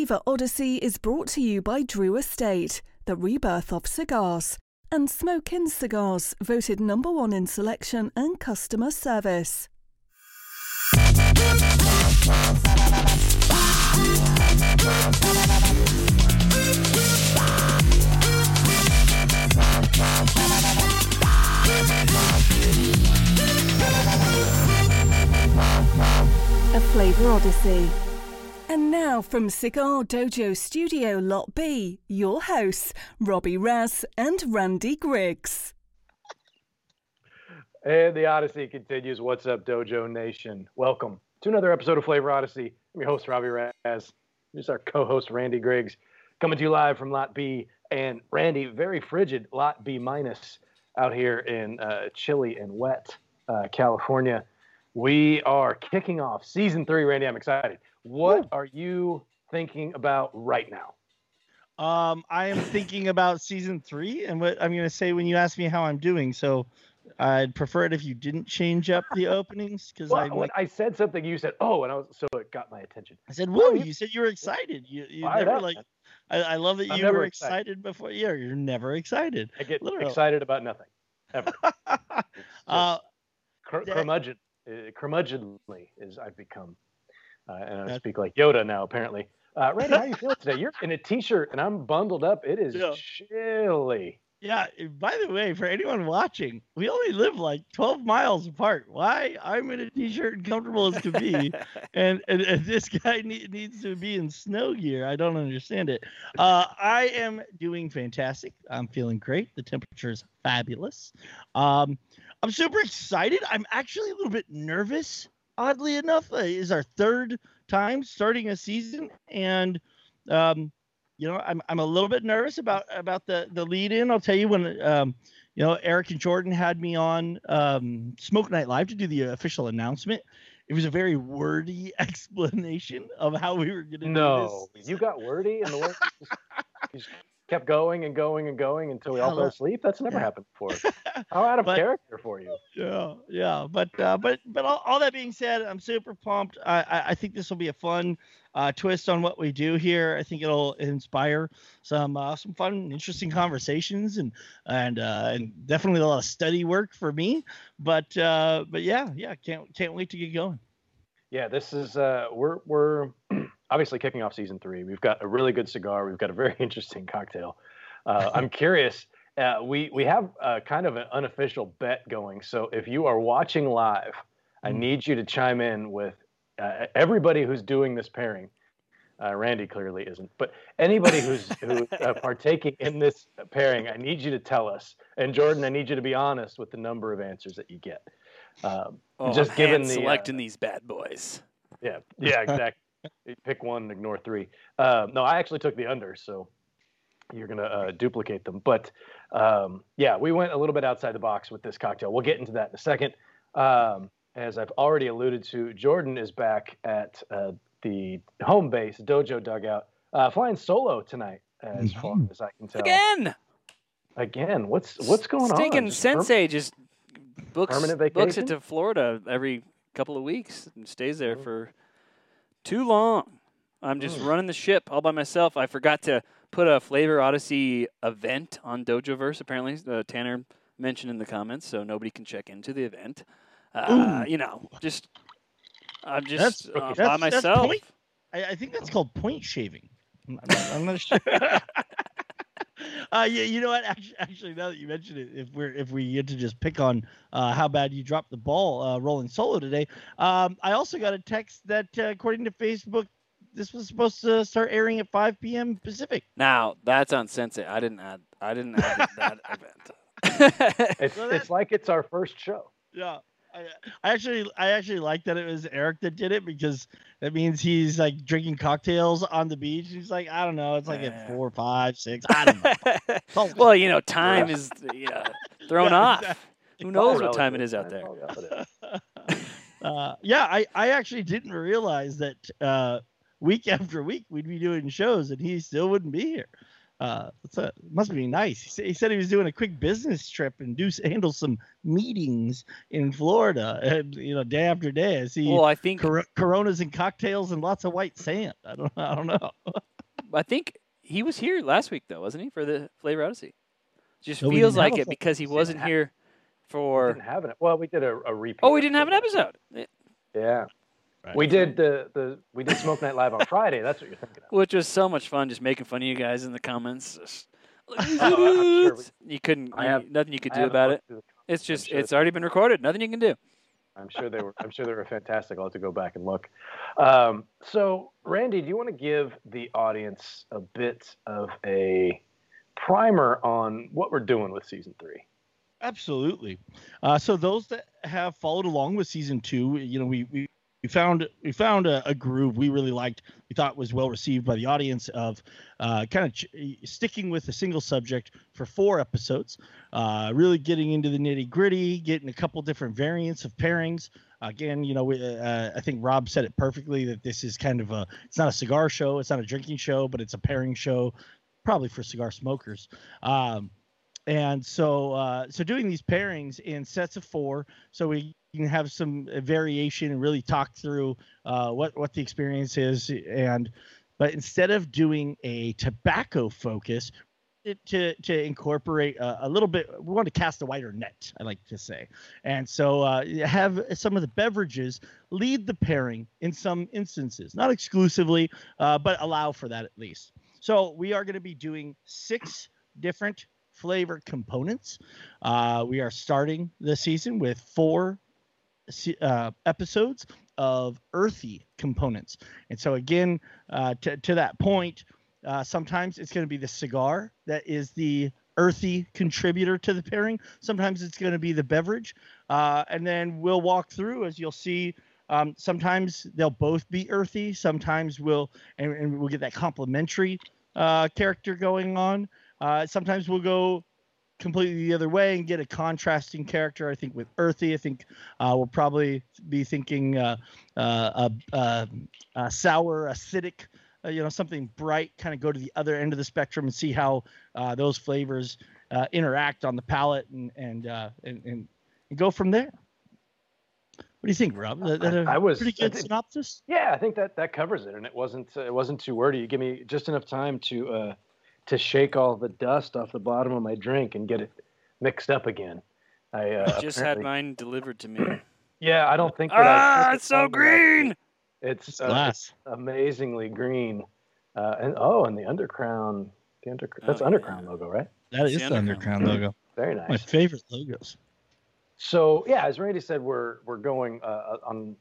Flavor Odyssey is brought to you by Drew Estate, the rebirth of cigars, and Smoke Inn Cigars, voted number one in selection and customer service. A Flavor Odyssey. And now from Cigar Dojo Studio Lot B, your hosts, Robbie Raz and Randy Griggs. And the Odyssey continues. What's up, Dojo Nation? Welcome to another episode of Flavor Odyssey. I'm your host, Robbie Raz. This is our co host, Randy Griggs, coming to you live from Lot B. And Randy, very frigid Lot B minus out here in uh, chilly and wet uh, California. We are kicking off season three, Randy. I'm excited. What are you thinking about right now? Um, I am thinking about season three and what I'm going to say when you ask me how I'm doing. So I'd prefer it if you didn't change up the openings because Well, I, like, I said something, you said, "Oh," and I was so it got my attention. I said, "Whoa!" you- said you were excited. You, you Fired never up, like. I, I love that I'm you were excited. excited before. Yeah, you're never excited. I get Literal. excited about nothing ever. Uh, cur- that- curmudgeon, uh, curmudgeonly is I've become, and I That- speak like Yoda now. Apparently, uh, Randy, how you feeling today? You're in a t-shirt and I'm bundled up. It is Yeah. chilly. yeah. By the way, for anyone watching, we only live like 12 miles apart. Why? I'm in a t-shirt and comfortable as can be. and, and, and this guy need, needs to be in snow gear. I don't understand it. Uh, I am doing fantastic. I'm feeling great. The temperature is fabulous. Um, I'm super excited. I'm actually a little bit nervous. Oddly enough, uh, is our third time starting a season, and um, you know, I'm I'm a little bit nervous about about the the lead in. I'll tell you when um, you know Eric and Jordan had me on um, Smoke Night Live to do the official announcement. It was a very wordy explanation of how we were going to No, do this. you got wordy in the word just, you just kept going and going and going until we all fell asleep. That's never Yeah. happened before. How out of But- character for you? Yeah, yeah, but uh, but but all, all that being said, I'm super pumped. I I, I think this will be a fun uh, twist on what we do here. I think it'll inspire some uh, some fun, interesting conversations and and uh, and definitely a lot of study work for me. But uh, but yeah, yeah, can't can't wait to get going. Yeah, this is uh we're we're obviously kicking off season three. We've got a really good cigar. We've got a very interesting cocktail. Uh, I'm curious. Uh, we we have uh, kind of an unofficial bet going. So if you are watching live, I Mm. need you to chime in with uh, everybody who's doing this pairing. Uh, Randy clearly isn't, but anybody who's who's uh, partaking in this pairing, I need you to tell us. And Jordan, I need you to be honest with the number of answers that you get. Um, Oh, Just given the, selecting these bad boys. yeah, yeah, exactly. You Pick one, ignore three. Um, no, I actually took the under, so you're gonna uh, duplicate them. But um, yeah, we went a little bit outside the box with this cocktail. We'll get into that in a second. Um, as I've already alluded to, Jordan is back at uh, the home base dojo dugout, uh, flying solo tonight, as far as I can tell. Again, Again, what's what's going on? stinking Just perm- sensei just books books it to Florida every couple of weeks and stays there for too long. I'm just Mm. running the ship all by myself. I forgot to put a Flavor Odyssey event on Dojoverse. Apparently, uh, Tanner mentioned in the comments, so nobody can check into the event. Uh, you know, just I'm just That's- uh, that's- by myself. I, I think that's called point shaving. I'm, I'm- I'm not sure. uh, yeah, you know what? Actually, actually, now that you mention it, if we're if we get to just pick on uh, how bad you dropped the ball uh, rolling solo today, um, I also got a text that uh, according to Facebook, this was supposed to start airing at 5 p.m. Pacific. Now that's on Sensei. I didn't add. I didn't add that event. It's, Well, it's like it's our first show. Yeah. I, I actually I actually like that it was Eric that did it because that means he's like drinking cocktails on the beach. He's like, I don't know, it's like Yeah. at four, five, six. I don't know. Oh, well, you know, time is you know, thrown Yeah, off. exactly. Who knows what time it is out there? It's all relative. uh, yeah, I, I actually didn't realize that uh, week after week we'd be doing shows and he still wouldn't be here. Uh, a, must be nice. He said, he said he was doing a quick business trip and do handle some meetings in Florida, and you know, day after day. I see Well, I think cor- Coronas and cocktails and lots of white sand. I don't, I don't know. I think he was here last week though, wasn't he, for the Flavor Odyssey? Just No, feels like it because he wasn't have- here We for. didn't have it. Well, we did a, a repeat. Oh, we didn't have an episode. Yeah, Right. we did the the we did Smoke Night Live on Friday. That's what you're thinking of. which was so much fun, just making fun of you guys in the comments. Just, "Look at these Oh, I'm sure idiots." you couldn't. I you- have- nothing you could I do about it. looked through the- It's just. sure It's already been recorded. Nothing you can do. I'm sure they were. I'm sure they were fantastic. I'll have to go back and look. Um, so, Randy, do you want to give the audience a bit of a primer on what we're doing with season three? Absolutely. Uh, so those that have followed along with season two, you know, we we, we found we found a, a groove we really liked. We thought was well received by the audience of uh, kind of ch- sticking with a single subject for four episodes, uh, really getting into the nitty gritty, getting a couple different variants of pairings. Again, you know, we, uh, I think Rob said it perfectly that this is kind of a it's not a cigar show, it's not a drinking show, but it's a pairing show, probably for cigar smokers. Um, and so uh, so doing these pairings in sets of four so we can have some uh, variation and really talk through uh, what what the experience is and but instead of doing a tobacco focus to to incorporate a, a little bit we want to cast a wider net i like to say and so uh, have some of the beverages lead the pairing in some instances not exclusively uh, but allow for that at least so we are going to be doing six different flavor components. Uh, we are starting the season with four uh, episodes of earthy components. And so, again, uh, to, to that point, uh, sometimes it's going to be the cigar that is the earthy contributor to the pairing. Sometimes it's going to be the beverage. Uh, and then we'll walk through, as you'll see. Um, sometimes they'll both be earthy. Sometimes we'll, and, and we'll get that complementary uh, character going on. Uh, sometimes we'll go completely the other way and get a contrasting character. I think with Earthy, I think uh, we'll probably be thinking uh, uh, a, sour, acidic, uh, you know, something bright. Kind of go to the other end of the spectrum and see how uh, those flavors uh, interact on the palate and and, uh, and and and go from there. What do you think, Rob? That, that a I was- pretty good think- synopsis. Yeah, I think that that covers it, and it wasn't it wasn't too wordy. You give me just enough time to uh, to shake all the dust off the bottom of my drink and get it mixed up again. I uh, Just had mine delivered to me. Yeah, I don't think that ah, took it it's so green. It's It's uh, glass. amazingly green, uh, and oh, and the undercrown, the under that's Oh, undercrown yeah. logo, right? That is It's is the the Undercrown Undercrown logo. Very nice. My favorite logos. So yeah, as Randy said, we're we're going uh, on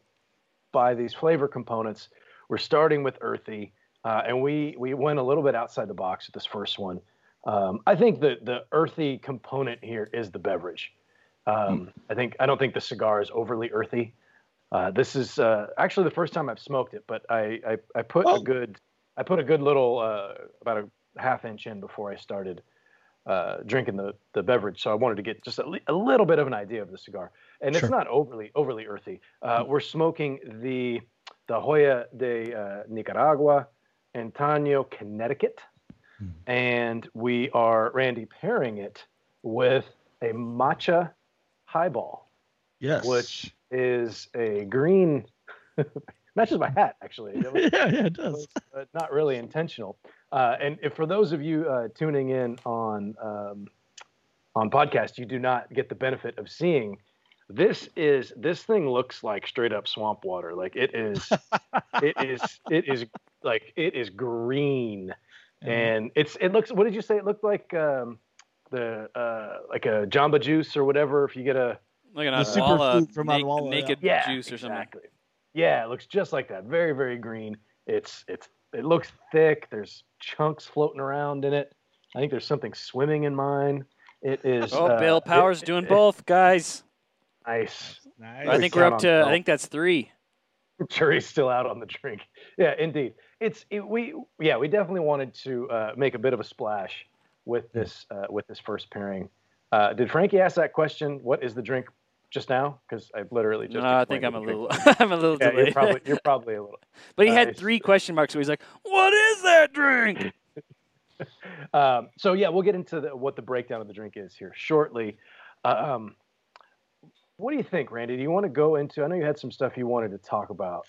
by these flavor components. We're starting with earthy, uh, and we we went a little bit outside the box with this first one. Um, I think the the earthy component here is the beverage. Um, I think I don't think the cigar is overly earthy. Uh, this is uh, actually the first time I've smoked it, but I I, I put Oh. a good I put a good little uh, about a half inch in before I started uh, drinking the, the beverage. So I wanted to get just a, li- a little bit of an idea of the cigar, and Sure. it's not overly overly earthy. Uh, we're smoking the the Joya de uh, Nicaragua, Antaño, Connecticut, Hmm. and we are Randy pairing it with a matcha highball, Yes. which is a green. matches my hat actually. Was- yeah, yeah, it does. but not really intentional. Uh, and if, for those of you uh, tuning in on um, on podcast, you do not get the benefit of seeing. This is this thing looks like straight up swamp water. Like it is, it is, it is like it is green, and it's it looks. What did you say? It looked like um, the uh, like a Jamba Juice or whatever. If you get a Look at The a superfood from na- Odwalla, yeah. naked yeah, juice or something. exactly. Yeah, it looks just like that. Very, very green. It's it's it looks thick. There's chunks floating around in it. I think there's something swimming in mine. It is. Oh, uh, Bill Powers it- doing it- both, guys. Nice. Nice. I think we're up on to. I think that's three. Jury's still out on the drink. Yeah, indeed. It's it, we yeah we definitely wanted to uh, make a bit of a splash with this uh, with this first pairing. Uh, did Frankie ask that question? What is the drink just now? Because I literally just. No, I think I'm a little. I'm a little Yeah, you're delayed. probably you're probably a little. but he uh, had three question marks, so he's like, "What is that drink?" um, so yeah, we'll get into the, what the breakdown of the drink is here shortly. Um, what do you think, Randy? Do you want to go into? I know you had some stuff you wanted to talk about.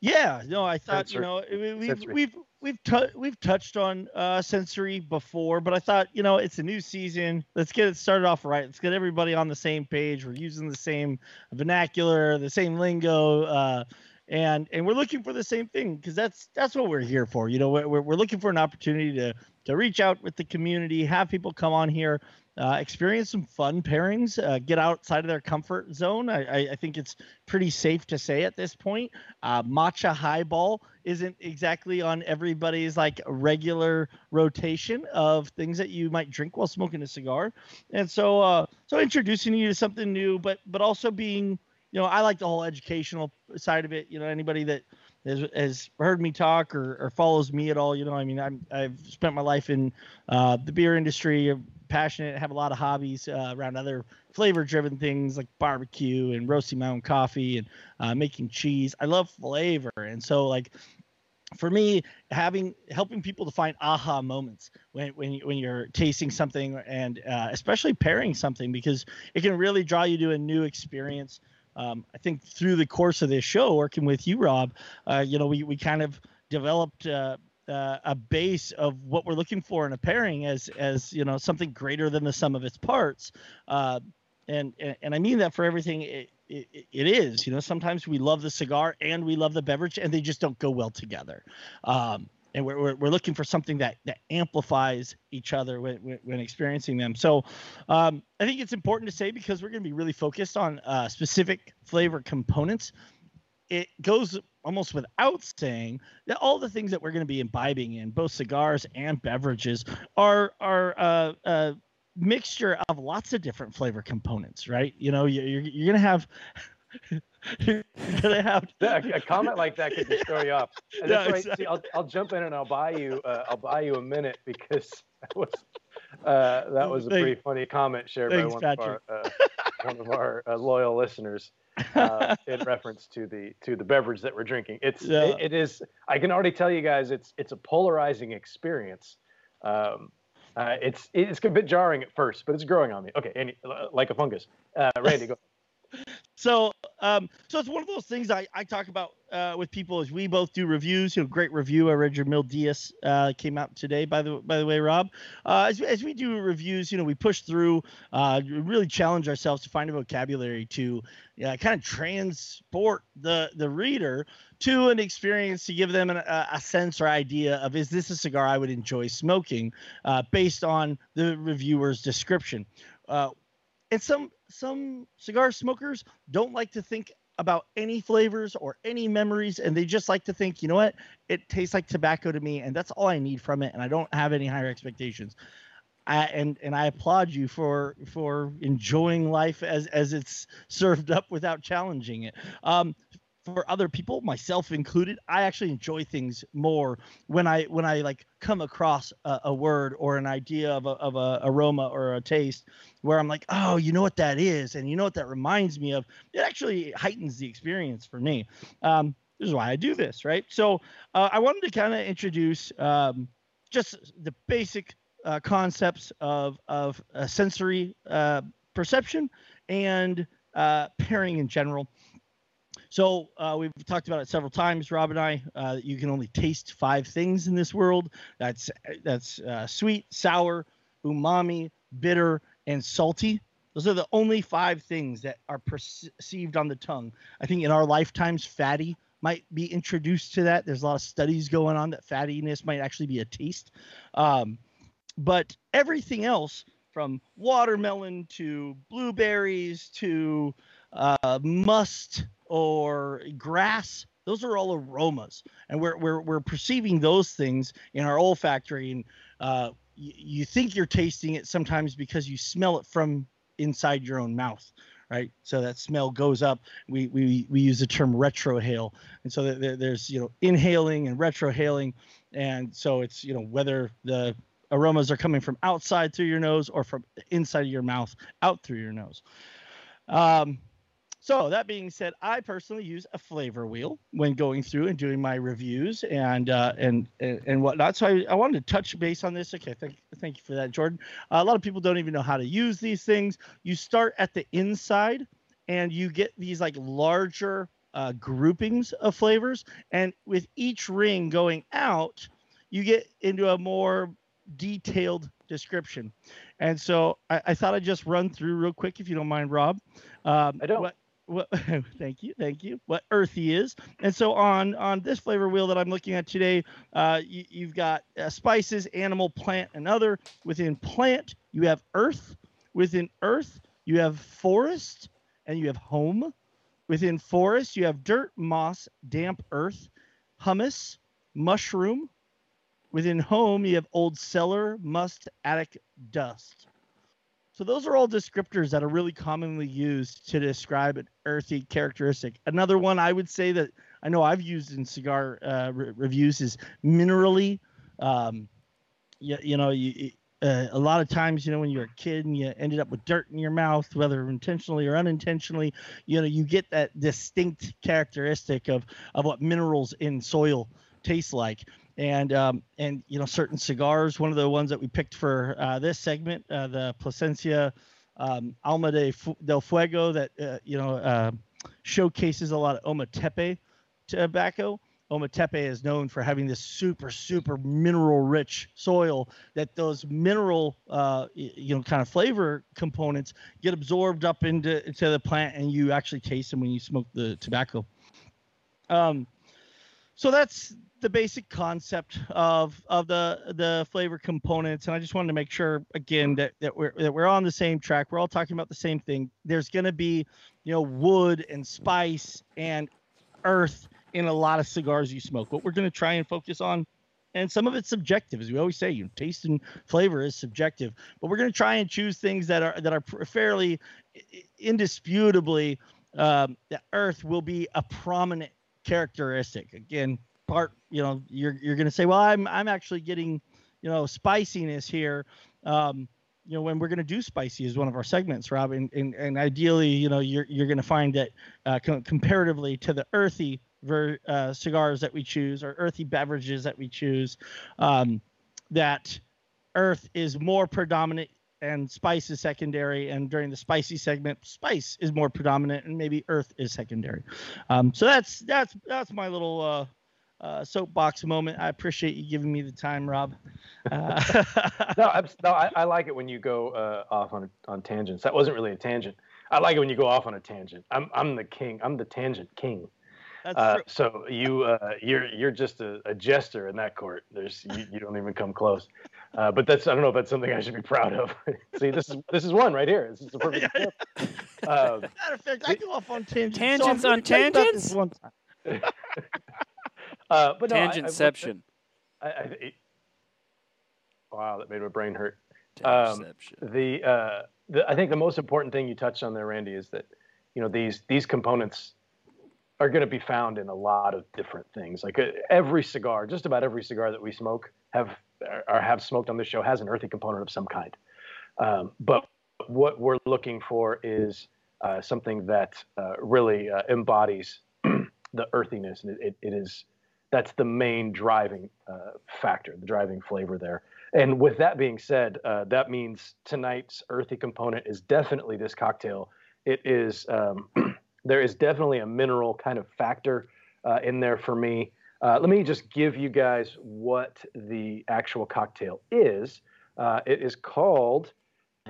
Yeah, no, I thought you know we've sensory. we've we've tu- we've touched on uh, sensory before, but I thought you know it's a new season. Let's get it started off right. Let's get everybody on the same page. We're using the same vernacular, the same lingo. Uh, and and we're looking for the same thing because that's that's what we're here for you know we're, we're looking for an opportunity to to reach out with the community have people come on here uh, experience some fun pairings, uh, get outside of their comfort zone. I, I, think it's pretty safe to say at this point. Uh, matcha highball isn't exactly on everybody's like regular rotation of things that you might drink while smoking a cigar, and so uh, so introducing you to something new, but but also being you know I like the whole educational side of it. You know anybody that has, has heard me talk or, or follows me at all, you know, I mean, I'm, I've spent my life in uh, the beer industry, passionate, have a lot of hobbies uh, around other flavor driven things like barbecue and roasting my own coffee and uh, making cheese. I love flavor. And so, like, for me, having helping people to find aha moments when when, when you're tasting something and uh, especially pairing something because it can really draw you to a new experience. Um, I think through the course of this show, working with you, Rob, uh, you know, we, we kind of developed uh, uh, a base of what we're looking for in a pairing as as you know something greater than the sum of its parts. Uh, and, and, and i mean that for everything it, it, it is. You know sometimes we love the cigar and we love the beverage and they just don't go well together. Um, and we're, we're, we're, looking for something that that amplifies each other when, when experiencing them. So um, i think it's important to say because we're going to be really focused on uh, specific flavor components it goes almost without saying that all the things that we're going to be imbibing in both cigars and beverages are are uh, a mixture of lots of different flavor components right you know you're, you're going to have you're gonna have a, a, comment like that could just throw you off. And yeah, right. exactly. See, I'll, I'll jump in and I'll buy you uh, I'll buy you a minute because that was uh, that was a pretty funny comment shared Thanks, by one of, our, uh, one of our uh, loyal listeners uh, in reference to the to the beverage that we're drinking. It's yeah. it, it is. I can already tell you guys, it's it's a polarizing experience. Um, uh, it's it's a bit jarring at first, but it's growing on me. Okay, and like a fungus. Uh, Randy, go so um, so it's one of those things I, I talk about uh, with people as we both do reviews. You know, great review. I read your Mil Diaz uh, came out today. By the by the way, Rob, uh, as, as we do reviews, you know, we push through, uh, really challenge ourselves to find a vocabulary to kind of transport the the reader to an experience to give them an, a, a, sense or idea of is this a cigar I would enjoy smoking uh, based on the reviewer's description. Uh, and some some cigar smokers don't like to think about any flavors or any memories and they just like to think you know what? It tastes like tobacco to me and that's all i need from it and i don't have any higher expectations. I, and and i applaud you for for enjoying life as as it's served up without challenging it. Um, for other people, myself included, I actually enjoy things more when I when I like come across a, a word or an idea of a, of a aroma or a taste where I'm like, oh, you know what that is, and you know what that reminds me of. It actually heightens the experience for me. Um, this is why I do this, right? So uh, I wanted to kind of introduce um, just the basic uh, concepts of of sensory uh, perception and uh, pairing in general. So uh, we've talked about it several times, Rob and I. Uh, you can only taste five things in this world. That's that's uh, sweet, sour, umami, bitter, and salty. Those are the only five things that are perceived on the tongue. I think in our lifetimes, fatty might be introduced to that. There's a lot of studies going on that fattiness might actually be a taste. Um, but everything else, from watermelon to blueberries to uh, must or grass those are all aromas. And we're, we're, we're perceiving those things in our olfactory. And uh, y- you think you're tasting it sometimes because you smell it from inside your own mouth right? So that smell goes up. We we, we use the term retrohale. And so there's you know inhaling and retrohaling. And so it's you know whether the aromas are coming from outside through your nose or from inside of your mouth out through your nose. Um, so that being said, I personally use a flavor wheel when going through and doing my reviews and uh, and, and and whatnot. So I, I wanted to touch base on this. Okay, thank thank you for that, Jordan. Uh, a lot of people don't even know how to use these things. You start at the inside, and you get these like larger uh, groupings of flavors, and with each ring going out, you get into a more detailed description. And so I, I, thought I'd just run through real quick, if you don't mind, Rob. Um, I don't. What, thank you, thank you. What earthy is, and so on on this flavor wheel that I'm looking at today, uh, you, have got uh, spices, animal, plant, and other. Within plant, you have earth. Within earth, you have forest, and you have home. Within forest, you have dirt, moss, damp earth, humus, mushroom. Within home, you have old cellar, must, attic, dust. So those are all descriptors that are really commonly used to describe an earthy characteristic. Another one I would say that I know I've used in cigar uh, re- reviews is minerally. Um, you, you know, you, uh, a lot of times, you know, when you're a kid and you ended up with dirt in your mouth, whether intentionally or unintentionally, you know, you get that distinct characteristic of of what minerals in soil taste like and um, and you know certain cigars. One of the ones that we picked for uh, this segment, uh, the Plasencia um, Alma de del Fuego, that uh, you know uh, showcases a lot of Ometepe tobacco. Ometepe is known for having this super super mineral rich soil that those mineral uh, you know kind of flavor components get absorbed up into, into the plant and you actually taste them when you smoke the tobacco. Um, so that's the basic concept of of the the flavor components and i just wanted to make sure again that, that we're that we're on the same track. We're all talking about the same thing. There's going to be you know wood and spice and earth in a lot of cigars you smoke. What we're going to try and focus on and some of it's subjective as we always say you know, taste and flavor is subjective. But we're going to try and choose things that are that are fairly indisputably um, that earth will be a prominent characteristic. Again part, you know, you're you're going to say, well, I'm I'm actually getting, you know, spiciness here. Um, you know, when we're going to do spicy is one of our segments, Rob, and, and, and ideally, you know, you're you're going to find that uh, com- comparatively to the earthy ver- uh, cigars that we choose or earthy beverages that we choose, um, that earth is more predominant and spice is secondary. And during the spicy segment, spice is more predominant, and maybe earth is secondary. Um, so that's that's that's my little uh, uh, soapbox moment. I appreciate you giving me the time, Rob. Uh, no, I'm, no, I, I, like it when you go uh, off on on tangents. That wasn't really a tangent. I like it when you go off on a tangent. I'm I'm the king. I'm the tangent king. Uh, so you uh, you're you're just a, a, jester in that court. There's you, you don't even come close. Uh, but that's I don't know if that's something I should be proud of. See, this is this is one right here. This is the perfect. yeah, yeah. Um, Matter of fact, I go off on tangents. Tangents so on tangents. Uh, but no, Tangentception. I, I, I, wow, that made my brain hurt. Um, the, uh, the I think the most important thing you touched on there, Randy, is that you know these these components are going to be found in a lot of different things. Like uh, every cigar, just about every cigar that we smoke have or have smoked on this show has an earthy component of some kind. Um, but what we're looking for is uh, something that uh, really uh, embodies the earthiness, and it, it is that's the main driving uh, factor, the driving flavor there. And with that being said, uh, that means tonight's earthy component is definitely this cocktail. It is um, there is definitely a mineral kind of factor uh, in there for me. Uh, let me just give you guys what the actual cocktail is. Uh, it is called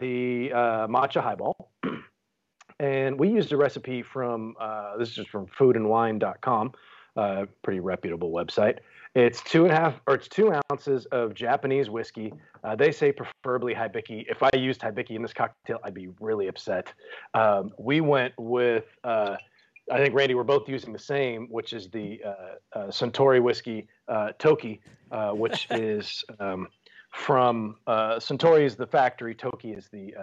the uh, matcha highball. and we used a recipe from this is from foodandwine.com uh, pretty reputable website. It's two and a half, or it's two ounces of Japanese whiskey. Uh, they say preferably Hibiki. If I used Hibiki in this cocktail, I'd be really upset. Um, we went with, uh, I think Randy, we're both using the same, which is the uh, uh Suntory whiskey uh, Toki, uh, which is um, from Suntory is the factory, Toki is the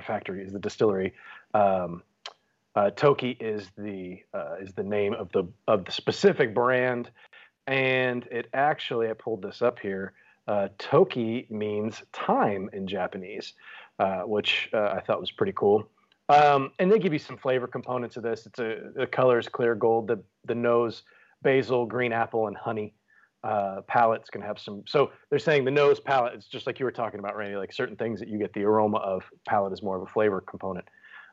factory, is the distillery. Um, uh, Toki is the uh, is the name of the of the specific brand, and it actually I pulled this up here. Uh, Toki means time in Japanese, uh, which uh, I thought was pretty cool. Um, and they give you some flavor components of this. It's a the color is clear gold. The the nose, basil, green apple, and honey. Uh, palate's gonna have some. So they're saying the nose palate. It's just like you were talking about, Randy. Like certain things that you get the aroma of. Palate is more of a flavor component.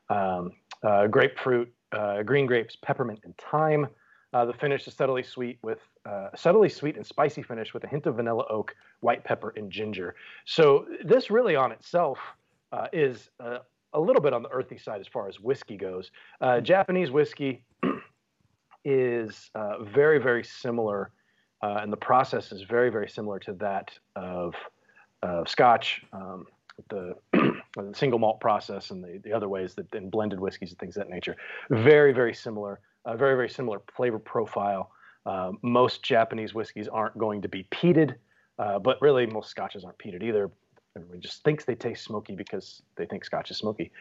Um, uh, grapefruit, uh, green grapes, peppermint, and thyme. Uh, the finish is subtly sweet with uh, subtly sweet and spicy finish with a hint of vanilla oak, white pepper, and ginger. So this really on itself uh, is uh, a little bit on the earthy side as far as whiskey goes. Uh, Japanese whiskey is uh, very very similar, and the process is very very similar to that of Scotch. Um, the, the single malt process and the, the other ways that in blended whiskeys and things of that nature, very very similar very, very similar flavor profile. Uh, most Japanese whiskeys aren't going to be peated, uh, but really most scotches aren't peated either. Everyone just thinks they taste smoky because they think scotch is smoky.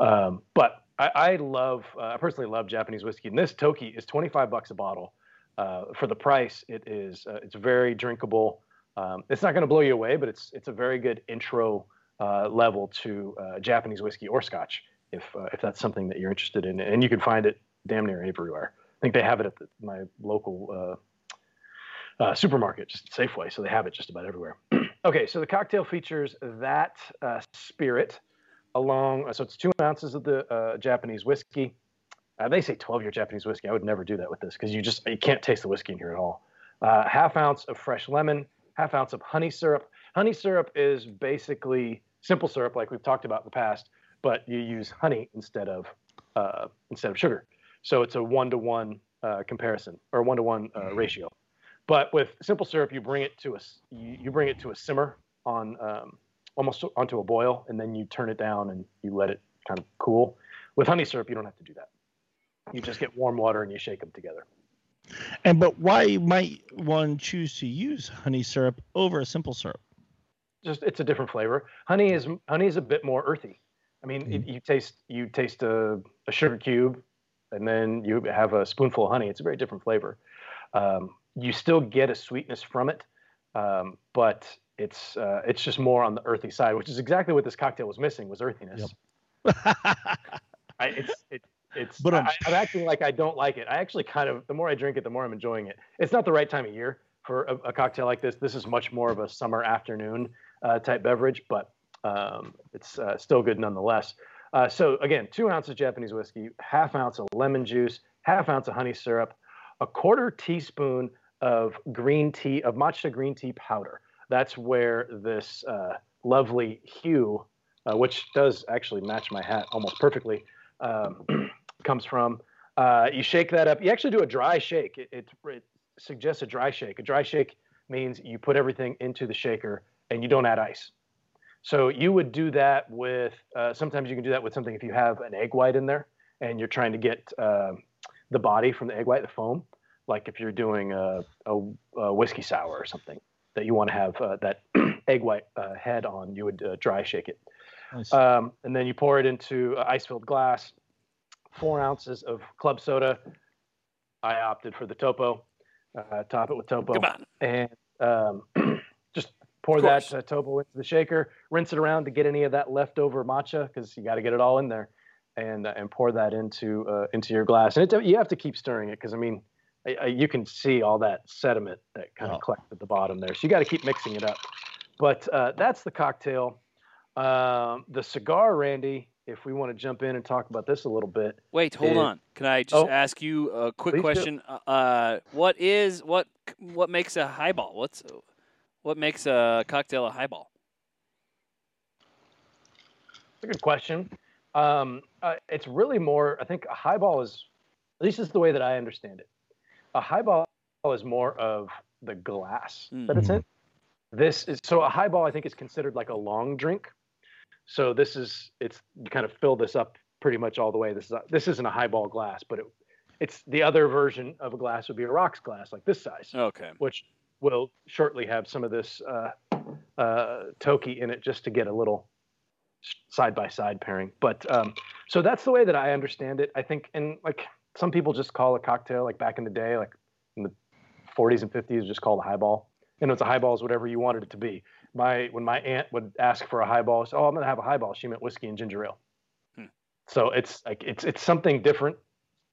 Um, but I, I love, uh, I personally love Japanese whiskey, and this Toki is 25 bucks a bottle. Uh, for the price, it is, uh, it's very drinkable. Um, it's not going to blow you away, but it's it's a very good intro uh, level to Japanese whiskey or scotch if if that's something that you're interested in, and you can find it damn near everywhere. I think they have it at the, my local uh, uh, supermarket, just Safeway, so they have it just about everywhere. okay, so the cocktail features that uh, spirit along, so it's two ounces of the uh, Japanese whiskey. Uh, they say 12 year Japanese whiskey. I would never do that with this because you just you can't taste the whiskey in here at all. Uh, half ounce of fresh lemon, half ounce of honey syrup. Honey syrup is basically simple syrup, like we've talked about in the past, but you use honey instead of uh, instead of sugar. So it's a one to one comparison or one to one ratio. But with simple syrup, you bring it to a you, you bring it to a simmer on um, almost onto a boil, and then you turn it down and you let it kind of cool. With honey syrup, you don't have to do that. You just get warm water and you shake them together. And but why might one choose to use honey syrup over a simple syrup? Just it's a different flavor. Honey is honey is a bit more earthy. I mean, mm-hmm. you taste you taste a, a sugar cube and then you have a spoonful of honey. It's a very different flavor. Um, you still get a sweetness from it, um, but it's uh, it's just more on the earthy side, which is exactly what this cocktail was missing was earthiness. Yep. I, it's it, it's but I, am acting like I don't like it. I actually kind of the more I drink it, the more I'm enjoying it. It's not the right time of year for a, a cocktail like this. This is much more of a summer afternoon uh, type beverage, but um, it's uh, still good nonetheless. Uh, so again, two ounces Japanese whiskey, half ounce of lemon juice, half ounce of honey syrup, a quarter teaspoon of green tea of matcha green tea powder. That's where this uh, lovely hue, uh, which does actually match my hat almost perfectly, um, comes from. Uh, you shake that up. You actually do a dry shake. It, it, it suggests a dry shake. A dry shake means you put everything into the shaker and you don't add ice. So you would do that with, uh, sometimes you can do that with something if you have an egg white in there and you're trying to get uh, the body from the egg white, the foam, like if you're doing a, a, a whiskey sour or something that you want to have uh, that egg white uh, head on, you would uh, dry shake it. Nice. Um, and then you pour it into ice filled glass, four ounces of club soda. I opted for the Topo, uh, top it with Topo. Come on. And um, Pour that uh, topo into the shaker, rinse it around to get any of that leftover matcha because you got to get it all in there, and uh, and pour that into uh, into your glass. And it, you have to keep stirring it because I mean, I, I, you can see all that sediment that kind of oh. collects at the bottom there. So you got to keep mixing it up. But uh, that's the cocktail. Um, the cigar, Randy. If we want to jump in and talk about this a little bit. Wait, hold on. Can I just oh, ask you a quick question? Uh, what is what what makes a highball? What's what makes a cocktail a highball? It's a good question. Um, uh, it's really more. I think a highball is, at least is the way that I understand it. A highball is more of the glass mm-hmm. that it's in. This is so a highball. I think is considered like a long drink. So this is it's you kind of fill this up pretty much all the way. This is this isn't a highball glass, but it, it's the other version of a glass would be a rocks glass like this size. Okay. Which will shortly have some of this uh, uh, Toki in it just to get a little side by side pairing. But um, so that's the way that I understand it. I think, and like some people just call a cocktail, like back in the day, like in the 40s and 50s, just called a highball. And it's a highball is whatever you wanted it to be. My when my aunt would ask for a highball, say, "Oh, I'm going to have a highball," she meant whiskey and ginger ale. Hmm. so it's like it's it's something different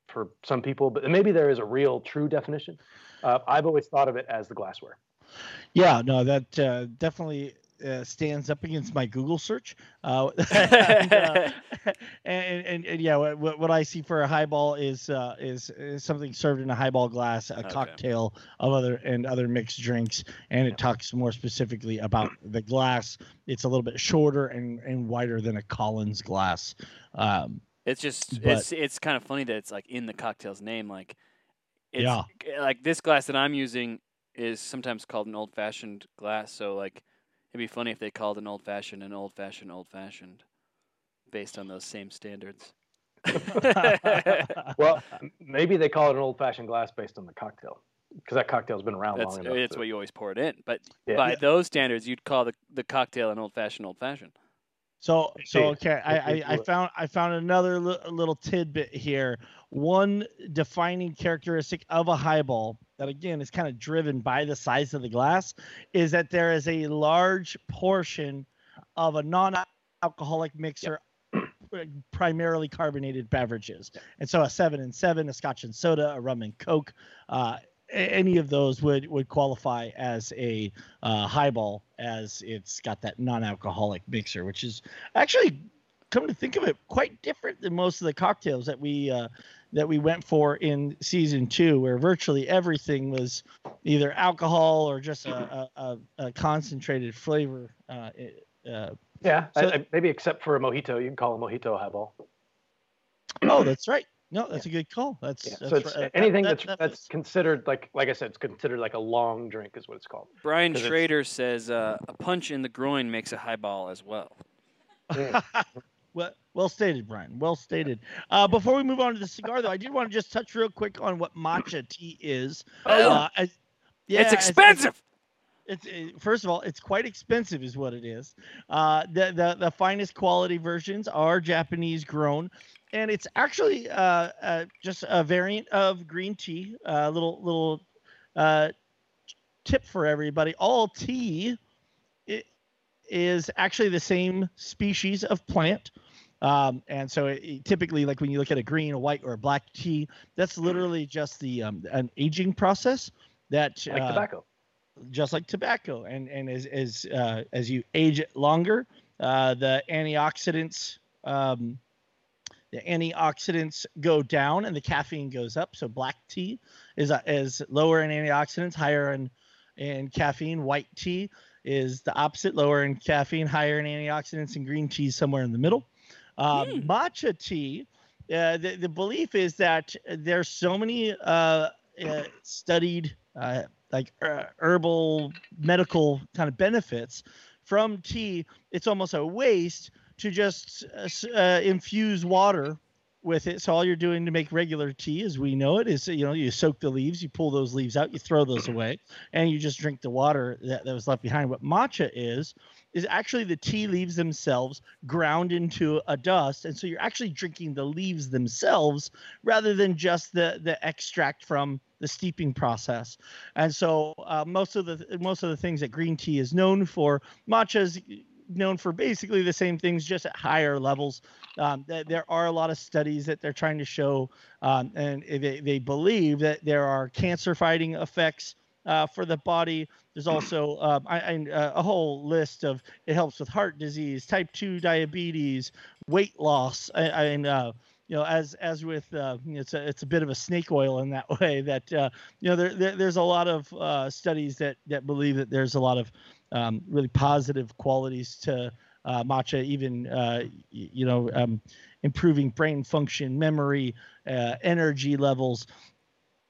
for some people, but maybe there is a real true definition. Uh, I've always thought of it as the glassware. Yeah, no, that uh, definitely uh, stands up against my Google search. Uh, and, uh, and, and, and, yeah, what, what I see for a highball is, uh, is, is something served in a highball glass, a okay. cocktail of other and other mixed drinks, and it talks more specifically about the glass. It's a little bit shorter and, and wider than a Collins glass. Um, it's just but, it's it's kind of funny that it's like in the cocktail's name, like. yeah. Eh, like this glass that I'm using is sometimes called an old fashioned glass. So like it'd be funny if they called an old fashioned an old fashioned old fashioned based on those same standards. well, maybe they call it an old fashioned glass based on the cocktail. Because that cocktail's been around that's, long enough. That's what you always pour it in. But yeah. by yeah. those standards, you'd call the, the cocktail an old fashioned old fashioned. So so okay, I, I, I, found I found another li- little tidbit here. One defining characteristic of a highball that again is kind of driven by the size of the glass is that there is a large portion of a non-alcoholic mixer yep. primarily carbonated beverages and so a seven and seven a scotch and soda a rum and coke uh, any of those would would qualify as a uh, highball as it's got that non-alcoholic mixer which is actually come to think of it quite different than most of the cocktails that we uh, that we went for in season two, where virtually everything was either alcohol or just a, a, a concentrated flavor. Uh, uh, yeah, so, I, maybe except for a mojito, you can call a mojito a highball. Oh, that's right. No, that's yeah. a good call. That's, yeah. that's so it's right. anything that, that's that, that's considered like like I said, it's considered like a long drink is what it's called. Brian Schrader says uh, a punch in the groin makes a highball as well. Well, well stated, Brian. Well stated. Uh, before we move on to the cigar, though, I did want to just touch real quick on what matcha tea is. Oh, uh, as, yeah, it's expensive. As, as, it's uh, first of all, it's quite expensive, is what it is. Uh, the, the the finest quality versions are Japanese grown, and it's actually uh, uh, just a variant of green tea. A little little uh, tip for everybody: all tea is actually the same species of plant. Um, and so it, typically, like when you look at a green, a white, or a black tea, that's literally just the um, an aging process that like uh, tobacco, just like tobacco. And and as as uh, as you age it longer, uh, the antioxidants um, the antioxidants go down and the caffeine goes up. So black tea is uh, is lower in antioxidants, higher in in caffeine. White tea is the opposite, lower in caffeine, higher in antioxidants, and green tea is somewhere in the middle. Um, mm. Matcha tea, uh, the, the belief is that there's so many uh, uh, studied uh, like uh, herbal medical kind of benefits from tea. It's almost a waste to just uh, infuse water with it. So all you're doing to make regular tea, as we know it, is you know you soak the leaves, you pull those leaves out, you throw those away, and you just drink the water that, that was left behind. What matcha is is actually the tea leaves themselves ground into a dust, and so you're actually drinking the leaves themselves rather than just the the extract from the steeping process. And so uh, most of the most of the things that green tea is known for, matcha is known for basically the same things, just at higher levels. Um, th- there are a lot of studies that they're trying to show, um, and they, they believe that there are cancer fighting effects uh, for the body. There's also um, I, I, uh, a whole list of it helps with heart disease, type 2 diabetes, weight loss, and, uh, you know, as as with uh, it's a it's a bit of a snake oil in that way. That uh, you know, there, there, there's a lot of uh, studies that that believe that there's a lot of um, really positive qualities to uh, matcha, even uh, you know um, improving brain function, memory, uh, energy levels,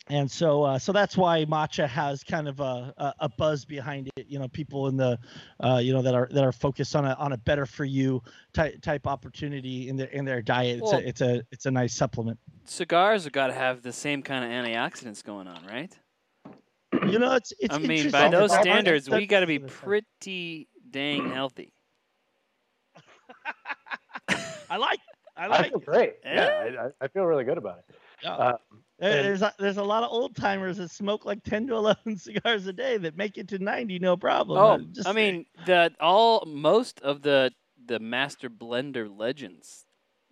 and so uh, so that's why matcha has kind of a, a, buzz behind it. You know, people in the uh, you know that are that are focused on a on a better for you type type opportunity in their in their diet. It's well, a it's a it's a nice supplement. Cigars have got to have the same kind of antioxidants going on, right? You know, it's it's. I mean, by those standards, we got to be pretty dang healthy. I like. I like. I feel great. Yeah, yeah I, I, feel really good about it. Yeah. Uh, there's a, there's a lot of old timers that smoke like 10 to 11 cigars a day that make it to 90 no problem. Oh, Just, I mean, the all most of the the master blender legends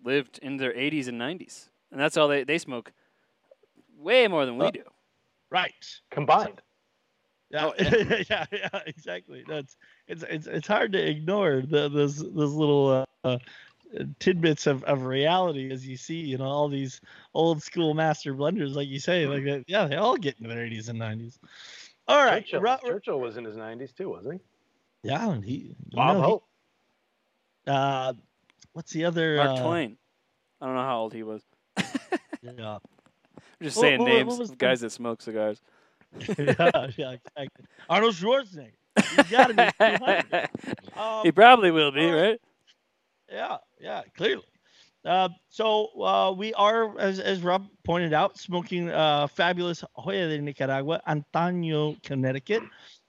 lived in their 80s and 90s, and that's all they they smoke. Way more than we Uh, do. Right. Combined. Yeah, Oh, yeah. yeah, yeah, exactly. That's it's it's it's hard to ignore the those those little uh, uh, tidbits of, of reality as you see, you know, all these old school master blenders, like you say, like that. Yeah, they all get into their 80s and 90s. All right, Churchill, Ro- Churchill was in his 90s too, wasn't he? yeah, and he, you Bob know, he- Hope. uh, what's the other? Mark uh, Twain. I don't know how old he was. Yeah, I'm just What- saying what- what names was of the- guys that smoke cigars. yeah, yeah, exactly. Arnold Schwarzenegger. He's got to be 200. Um, he probably will be, all right. right? Yeah, yeah, clearly. Uh, so uh, we are, as, as Rob pointed out, smoking uh, fabulous Joya de Nicaragua, Antaño, Connecticut.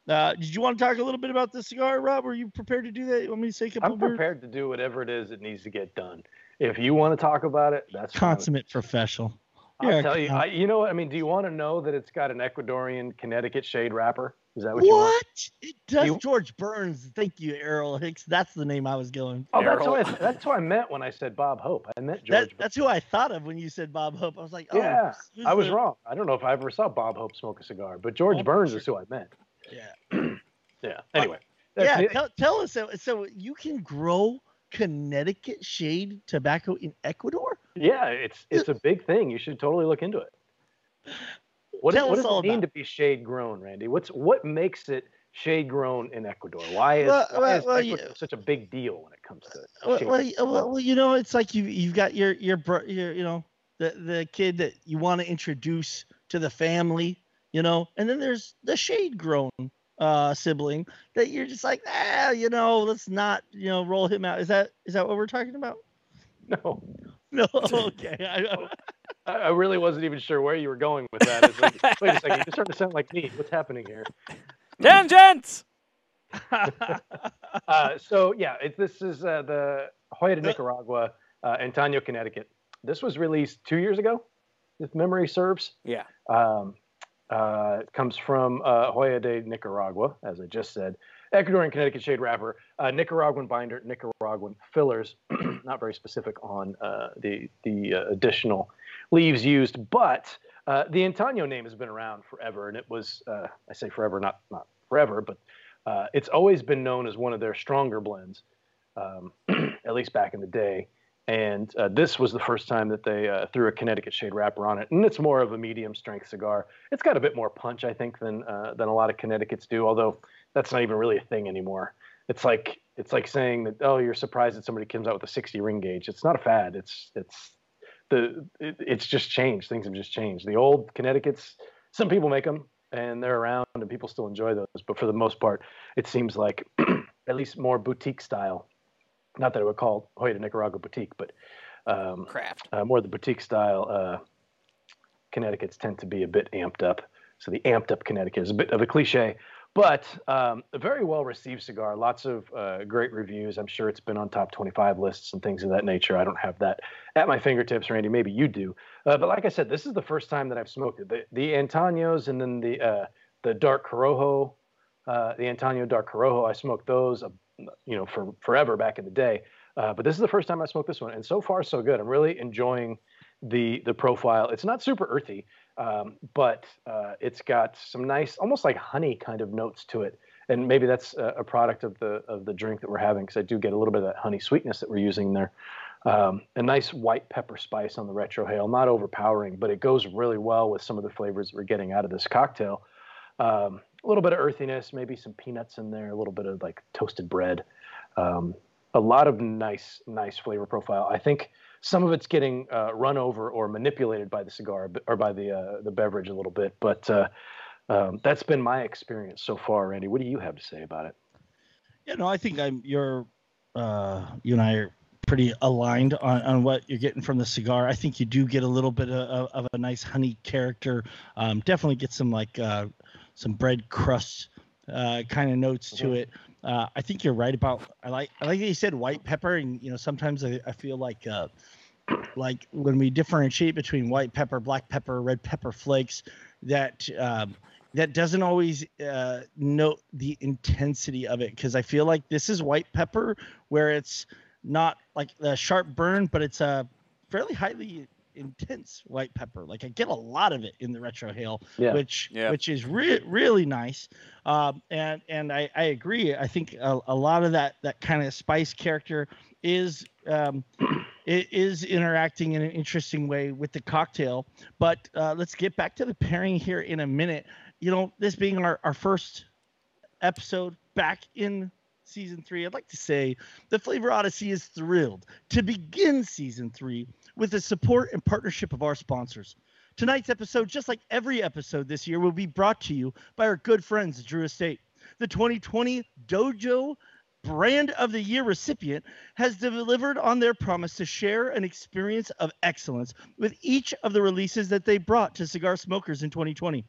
Uh, did you want to talk a little bit about the cigar, Rob? Are you prepared to do that? You want me to say a couple I'm words? prepared to do whatever it is that needs to get done. If you want to talk about it, that's fine. Consummate professional. I'll You're tell you. Uh I, you know what? I mean, do you want to know that it's got an Ecuadorian Connecticut shade wrapper? Is that what, you want? What? It does You- George Burns. Thank you, Errol Hicks. That's the name I was going. Oh, that's Errol. what I, that's what I meant when I said Bob Hope. I meant George. That, that's who I thought of when you said Bob Hope. I was like, oh, yeah, I was the- wrong. I don't know if I ever saw Bob Hope smoke a cigar, but George Oh, Burns sure. is who I meant. Yeah. Yeah. Anyway. that's yeah, tell, tell us. So, so you can grow Connecticut shade tobacco in Ecuador? Yeah, it's it's a big thing. You should totally look into it. What, Tell what us does it mean about to be shade grown, Randy? What's what makes it shade grown in Ecuador? Why is, Well, why well, is well, Ecuador such a big deal when it comes to Well, well, well, well, you know, it's like you you've got your your your you know the the kid that you want to introduce to the family, you know, and then there's the shade grown uh sibling that you're just like ah you know let's not you know roll him out is that is that what we're talking about No, no okay I, I, I really wasn't even sure where you were going with that. Like, wait a second, you're starting to sound like me. What's happening here? Tangents! Uh, so yeah, it, this is uh, the Joya de Nicaragua, uh, Antaño, Connecticut. This was released two years ago, if memory serves. Yeah. Um, uh, it comes from uh, Joya de Nicaragua, as I just said. Ecuadorian Connecticut shade wrapper, uh, Nicaraguan binder, Nicaraguan fillers. Not very specific on uh, the the uh, additional leaves used, but uh, the Antaño name has been around forever, and it was I say forever, not not forever, but it's always been known as one of their stronger blends, um, at least back in the day. And uh, this was the first time that they uh, threw a Connecticut shade wrapper on it, and it's more of a medium strength cigar. It's got a bit more punch, I think, than uh, than a lot of Connecticut's do. Although that's not even really a thing anymore. It's like it's like saying that oh, you're surprised that somebody comes out with a 60 ring gauge. It's not a fad. It's it's the it, it's just changed. Things have just changed. The old Connecticut's, some people make them and they're around and people still enjoy those, but for the most part, it seems like at least more boutique style. Not that I would call Joya de Nicaragua boutique, but um, Craft. uh, more the boutique style uh, Connecticut's tend to be a bit amped up. So the amped up Connecticut is a bit of a cliche, but um, a very well received cigar. Lots of uh, great reviews. I'm sure it's been on top 25 lists and things of that nature. I don't have that at my fingertips, Randy. Maybe you do. Uh, but like I said, this is the first time that I've smoked it. The, the Antaños and then the uh, the dark Corojo, uh, the Antaño dark Corojo. I smoked those, uh, you know, for forever back in the day. Uh, but this is the first time I smoked this one, and so far so good. I'm really enjoying the the profile. It's not super earthy, um, but uh, it's got some nice, almost like honey kind of notes to it. And maybe that's a, a product of the of the drink that we're having, because I do get a little bit of that honey sweetness that we're using there. Um, a nice white pepper spice on the retrohale, not overpowering, but it goes really well with some of the flavors that we're getting out of this cocktail. Um, a little bit of earthiness, maybe some peanuts in there, a little bit of like toasted bread. Um, a lot of nice, nice flavor profile. I think some of it's getting uh, run over or manipulated by the cigar or by the uh, the beverage a little bit, but uh, um, that's been my experience so far. Randy, what do you have to say about it? you know, I think I'm you're uh you and I are pretty aligned on, on what you're getting from the cigar. I think you do get a little bit of, of a nice honey character. Um, definitely get some like uh, some bread crust uh, kind of notes to Mhm. it. Uh, I think you're right about. I like I like that you said white pepper, and you know sometimes I, I feel like uh, like when we differentiate between white pepper, black pepper, red pepper flakes, that um, that doesn't always uh, note the intensity of it because I feel like this is white pepper where it's not like the sharp burn, but it's a fairly highly intense white pepper. Like I get a lot of it in the retrohale, Yeah. which Yeah. which is re- really nice. Um, and and I, I agree. I think a, a lot of that that kind of spice character is um, it is interacting in an interesting way with the cocktail. But uh, let's get back to the pairing here in a minute. You know, this being our, our first episode back in season three, I'd like to say the Flavor Odyssey is thrilled to begin season three with the support and partnership of our sponsors. Tonight's episode, just like every episode this year, will be brought to you by our good friends at Drew Estate. The 2020 Dojo Brand of the Year recipient has delivered on their promise to share an experience of excellence with each of the releases that they brought to cigar smokers in 2020.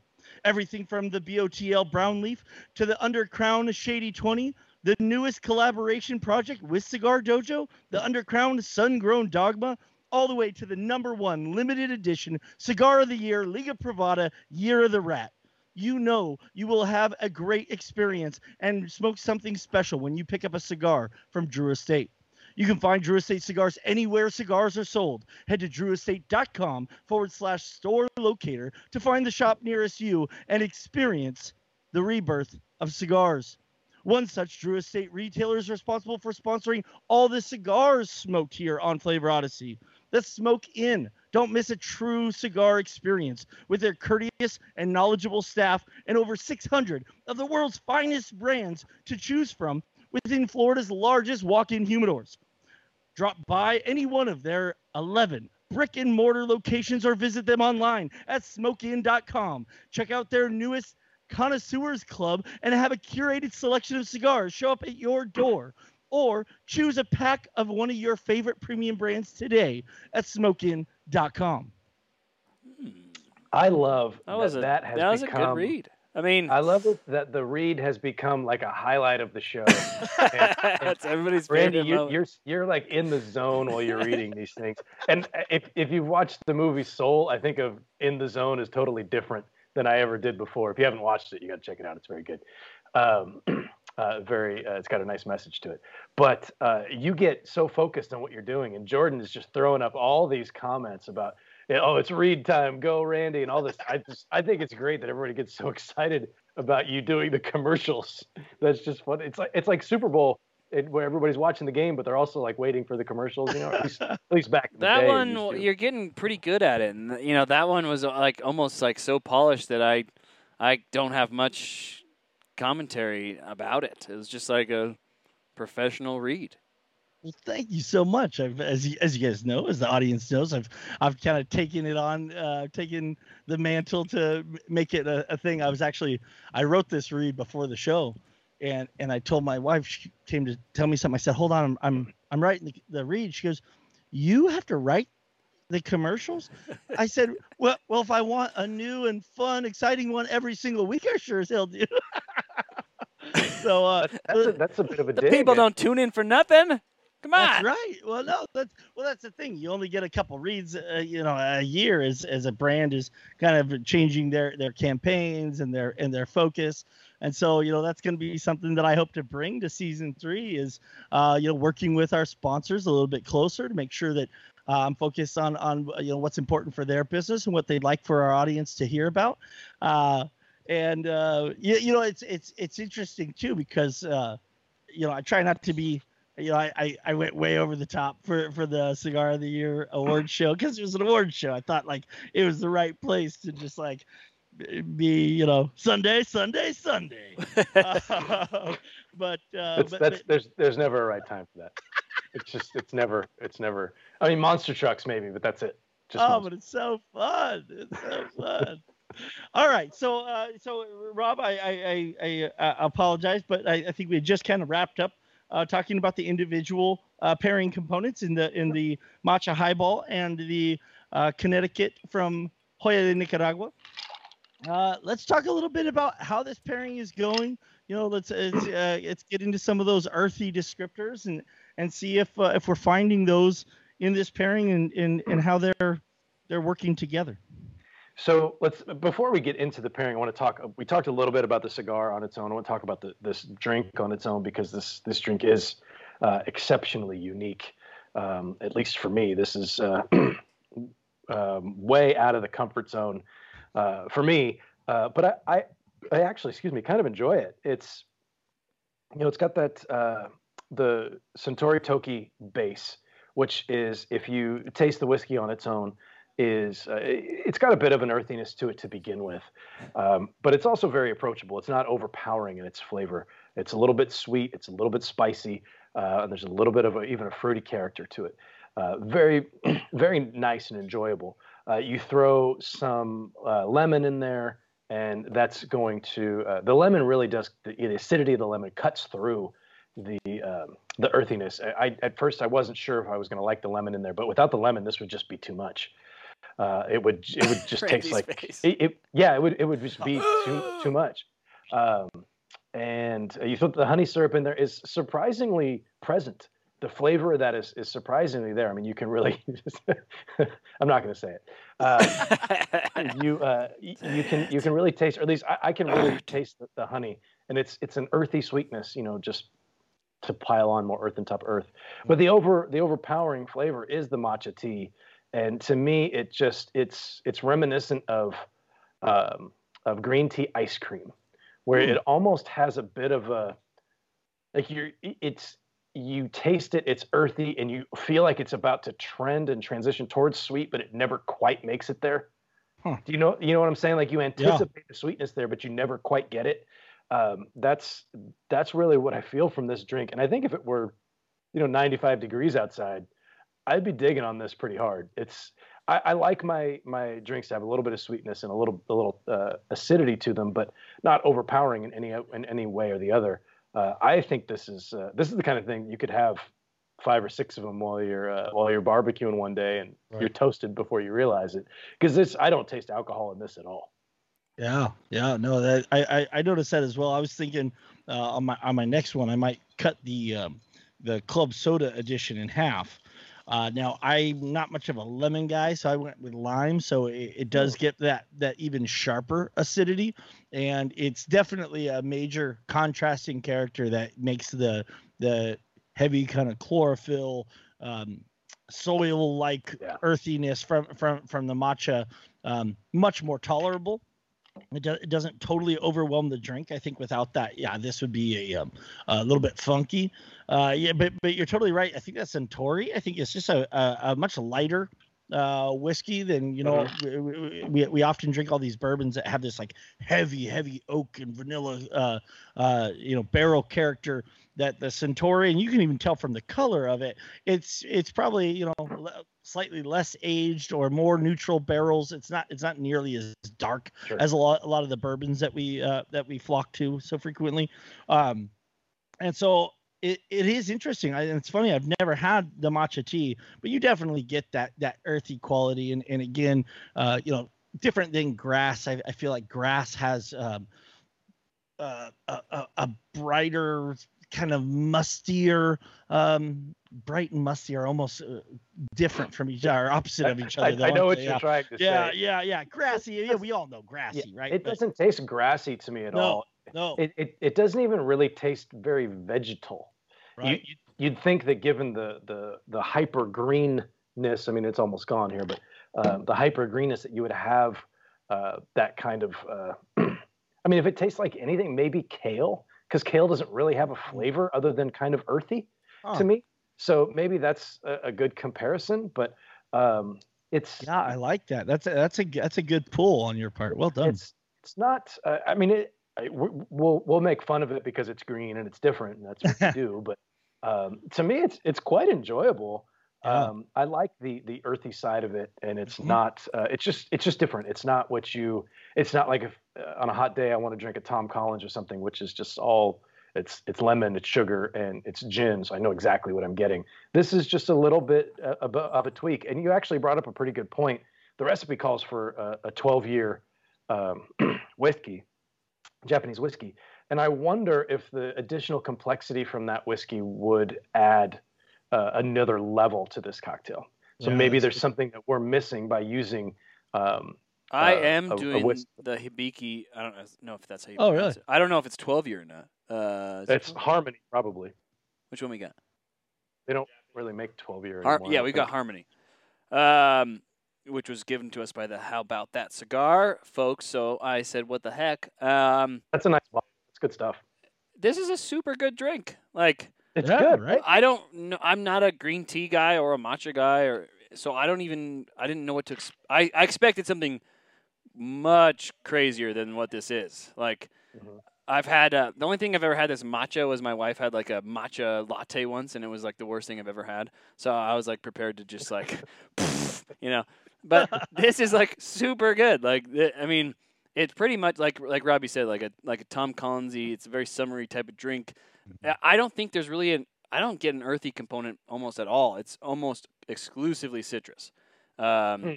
Everything from the BOTL Brown Leaf to the Undercrown Shady 20, the newest collaboration project with Cigar Dojo, the Undercrown Sun Grown Dogma, all the way to the number one limited edition Cigar of the Year Liga Privada Year of the Rat. You know you will have a great experience and smoke something special when you pick up a cigar from Drew Estate. You can find Drew Estate cigars anywhere cigars are sold. Head to drewestate.com forward slash store locator to find the shop nearest you and experience the rebirth of cigars. One such Drew Estate retailer is responsible for sponsoring all the cigars smoked here on Flavor Odyssey. Let's Smoke Inn. Don't miss a true cigar experience with their courteous and knowledgeable staff and over 600 of the world's finest brands to choose from within Florida's largest walk in humidors. Drop by any one of their 11 brick and mortar locations or visit them online at smokein.com. Check out their newest Connoisseurs Club and have a curated selection of cigars show up at your door. Or choose a pack of one of your favorite premium brands today at smokein.com. I love That was that, a that has that was a become, good read. I mean, I love it that the read has become like a highlight of the show. that's everybody's Randy, favorite you, moment. you're you're like in the zone while you're reading these things. And if if you've watched the movie Soul, I think of in the zone is totally different than I ever did before. If you haven't watched it, you got to check it out. It's very good. Um, uh, very, uh, it's got a nice message to it. But uh, you get so focused on what you're doing, and Jordan is just throwing up all these comments about, oh, it's read time, go Randy, and all this. I just, I think it's great that everybody gets so excited about you doing the commercials. That's just fun. It's like it's like Super Bowl. It, where everybody's watching the game, but they're also like waiting for the commercials. You know, at least, at least back in the that day, one used you're getting pretty good at it and you know that one was uh, like almost like so polished that i i don't have much commentary about it it was just like a professional read Well, thank you so much. I've, as you, as you guys know, as the audience knows, I've I've kind of taken it on, uh, taken the mantle to make it a, a thing. I was actually I wrote this read before the show, and and I told my wife she came to tell me something. I said, "Hold on, I'm I'm, I'm writing the, the read." She goes, "You have to write the commercials?" I said, "Well, well, if I want a new and fun, exciting one every single week, I sure as hell do." so uh, That's a, that's a bit of a the dig. people don't tune in for nothing come on That's right. Well, no, that's well, that's the thing. You only get a couple reads, uh, you know, a year as as a brand is kind of changing their their campaigns and their and their focus. And so, you know, that's going to be something that I hope to bring to season three is, uh, you know, working with our sponsors a little bit closer to make sure that I'm focused on on you know what's important for their business and what they'd like for our audience to hear about. Uh, and uh, you, you know, it's it's it's interesting too because uh, you know I try not to be you know, I, I, I went way over the top for, for the Cigar of the Year award show because it was an award show. I thought like it was the right place to just like be, you know, Sunday, Sunday, Sunday. Uh, but, uh, That's, but, that's but- there's there's never a right time for that. It's just it's never it's never. I mean, monster trucks maybe, but that's it. Just oh, monster- but it's so fun. It's so fun. All right, so uh, so Rob, I I, I, I uh, apologize, but I, I think we just kind of wrapped up uh, talking about the individual uh, pairing components in the in the matcha highball and the uh, Connecticut from Joya de Nicaragua. Uh, let's talk a little bit about how this pairing is going. You know, let's let's, uh, let's get into some of those earthy descriptors and and see if uh, if we're finding those in this pairing and, and and how they're they're working together. So let's before we get into the pairing, I want to talk. We talked a little bit about the cigar on its own. I want to talk about the, this drink on its own because this this drink is uh, exceptionally unique. Um, at least for me, this is uh, um, way out of the comfort zone uh, for me. Uh, but I, I, I, actually, excuse me, kind of enjoy it. It's, you know, it's got that uh, the Suntory Toki base, which is if you taste the whiskey on its own, is uh, it's got a bit of an earthiness to it to begin with, um, but it's also very approachable. It's not overpowering in its flavor. It's a little bit sweet. It's a little bit spicy. Uh, and there's a little bit of a, even a fruity character to it. Uh, very, very nice and enjoyable. Uh, you throw some uh, lemon in there, and that's going to uh, the lemon really does the, the, acidity of the lemon cuts through the um, the earthiness. I, I, at first I wasn't sure if I was going to like the lemon in there, but without the lemon, this would just be too much. Uh, it would it would just taste like it, it, yeah it would it would just be too too much. Um, and you put the honey syrup in there is surprisingly present the flavor of that is, is surprisingly there. I mean, you can really, I'm not going to say it. Uh, you, uh, you can, you can really taste, or at least I, I can really taste the, the, honey and it's, it's an earthy sweetness, you know, just to pile on more earth and top earth. But the over, the overpowering flavor is the matcha tea. And to me, it just, it's, it's reminiscent of, um, of green tea ice cream where mm. it almost has a bit of a, like you're, it's, you taste it, it's earthy, and you feel like it's about to trend and transition towards sweet, but it never quite makes it there. Huh. Do you know you know what I'm saying? Like you anticipate yeah. the sweetness there, but you never quite get it. Um, that's that's really what I feel from this drink. And I think if it were, you know, 95 degrees outside, I'd be digging on this pretty hard. It's I, I like my my drinks to have a little bit of sweetness and a little a little uh, acidity to them, but not overpowering in any in any way or the other uh, I think this is uh, this is the kind of thing you could have five or six of them while you're uh, while you're barbecuing one day and right. you're toasted before you realize it. Because this, I don't taste alcohol in this at all. Yeah, yeah, no, that I I, I noticed that as well. I was thinking uh, on my on my next one, I might cut the um, the club soda edition in half uh, now I'm not much of a lemon guy, so I went with lime. So it, it, does get that that even sharper acidity, and it's definitely a major contrasting character that makes the the heavy kind of chlorophyll, um, soil like yeah. earthiness from from from the matcha um, much more tolerable. It, do, it, doesn't totally overwhelm the drink. I think without that, yeah, this would be a, um, a little bit funky. Uh, yeah, but but you're totally right. I think that's Suntory. I think it's just a, a, a much lighter uh, whiskey than you know. Mm-hmm. We, we, we often drink all these bourbons that have this like heavy, heavy oak and vanilla, uh, uh, you know, barrel character that the Suntory, and you can even tell from the color of it, it's it's probably you know slightly less aged or more neutral barrels. It's not it's not nearly as dark sure. as a lot a lot of the bourbons that we uh, that we flock to so frequently. Um, and so it, it is interesting. I, it's funny. I've never had the matcha tea, but you definitely get that that earthy quality. And and again, uh, you know, different than grass. I, I feel like grass has um, uh, a, a, brighter kind of mustier, um, bright and musty are almost uh, different from each other, opposite of each other. I, I know what you're trying to yeah, say. Yeah, yeah, yeah. Grassy. Yeah, we all know grassy, yeah, right? It but, doesn't taste grassy to me at no, all. No. It, it it doesn't even really taste very vegetal. Right. You, you'd think that given the the the hyper greenness, I mean, it's almost gone here, but uh, the hyper greenness that you would have uh, that kind of. Uh, I mean, if it tastes like anything, maybe kale because kale doesn't really have a flavor other than kind of earthy huh. to me. So maybe that's a, a good comparison, but um, it's yeah, I like that. That's a, that's a that's a good pull on your part. Well done. It's it's not. Uh, I mean, it, we'll we'll make fun of it because it's green and it's different, and that's what we do. But um, to me, it's it's quite enjoyable. Yeah. Um, I like the the earthy side of it, and it's mm-hmm. not. Uh, it's just it's just different. It's not what you. It's not like if uh, on a hot day I want to drink a Tom Collins or something, which is just all. It's it's lemon, it's sugar, and it's gin. So I know exactly what I'm getting. This is just a little bit uh, of, of a tweak. And you actually brought up a pretty good point. The recipe calls for a, a 12 year um, whiskey, Japanese whiskey, and I wonder if the additional complexity from that whiskey would add uh, another level to this cocktail. So yeah, maybe there's something that we're missing by using. Um, I uh, am a, doing a the hibiki. I don't know if that's how you. Oh, really? It. I don't know if it's 12 year or not. Uh, it's it Harmony, probably. Which one we got? They don't really make 12 year Har- anymore. Yeah, we got. Harmony, um, which was given to us by the How About That cigar folks. So I said, "What the heck?" Um, That's a nice bottle. It's good stuff. this is a super good drink. Like It's Yeah, good. right? I don't know. I'm not a green tea guy or a matcha guy, or so I don't even. I didn't know what to. Ex- I I expected something much crazier than what this is. Like Mhm. I've had uh, the only thing I've ever had that's matcha was my wife had like a matcha latte once, and it was like the worst thing I've ever had. So I was like prepared to just like, you know. But this is like super good. Like I mean, it's pretty much like like Robbie said, like a like a Tom Collinsy. It's a very summery type of drink. I- I don't think there's really an I don't get an earthy component almost at all. It's almost exclusively citrus. Um, Hmm.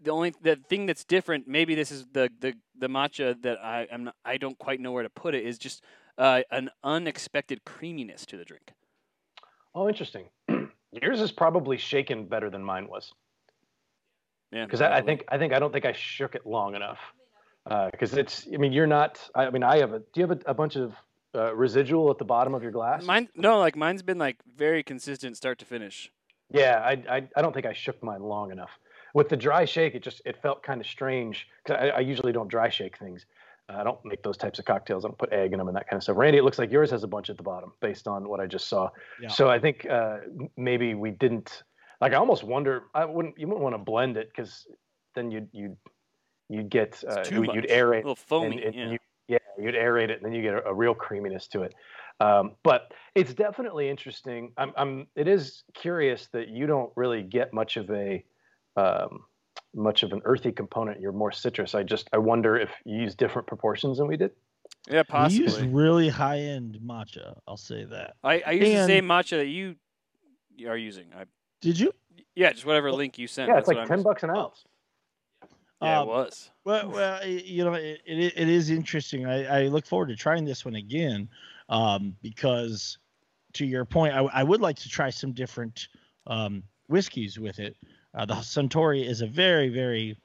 The only the thing that's different, maybe this is the the the matcha that I am I don't quite know where to put it is just uh, an unexpected creaminess to the drink. Oh, interesting. Yours is probably shaken better than mine was. Yeah, because I, I think I think I don't think I shook it long enough. Because it's, I mean, you're not. I mean, I have a. Do you have a, a bunch of uh, residual at the bottom of your glass? mine no like mine's been like very consistent start to finish. Yeah, I, I I don't think I shook mine long enough. With the dry shake, it just it felt kind of strange. Cause I, I usually don't dry shake things. Uh, I don't make those types of cocktails. I don't put egg in them and that kind of stuff. Randy, it looks like yours has a bunch at the bottom based on what I just saw. Yeah. So I think uh, maybe we didn't. Like I almost wonder. I wouldn't. You wouldn't want to blend it because then you'd you'd you'd get uh, too you'd much. aerate A little foamy. and, and yeah. you, yeah, you'd aerate it, and then you get a, a real creaminess to it. Um, but it's definitely interesting. I'm, I'm, it is curious that you don't really get much of a, um, much of an earthy component. You're more citrus. I just, I wonder if you use different proportions than we did. yeah, We use really high end matcha. I'll say that. I, I use the and- same matcha that you are using. I, Did you? yeah, just whatever link you sent. Yeah, it's that's like what ten I'm bucks an ounce. Yeah, Um, it was. Well, well, i- you know, it, it, it is interesting. I, I look forward to trying this one again um, because, to your point, I, I would like to try some different um, whiskeys with it. Uh, the Suntory is a very, very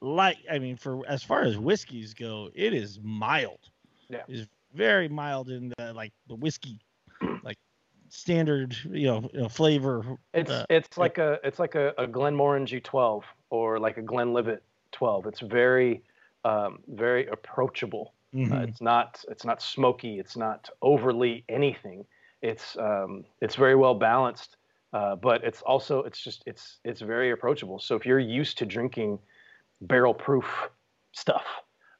light. I mean, for as far as whiskeys go, it is mild. Yeah. It's very mild in the like the whiskey, like standard, you know, you know flavor. It's, uh, it's like a, it's like a, a Glenmorangie 12 or like a Glenlivet 12. It's very, um, very approachable. Uh, mhm. it's not it's not smoky. It's not overly anything. It's um, it's very well balanced, uh, but it's also it's just it's it's very approachable. So if you're used to drinking barrel proof stuff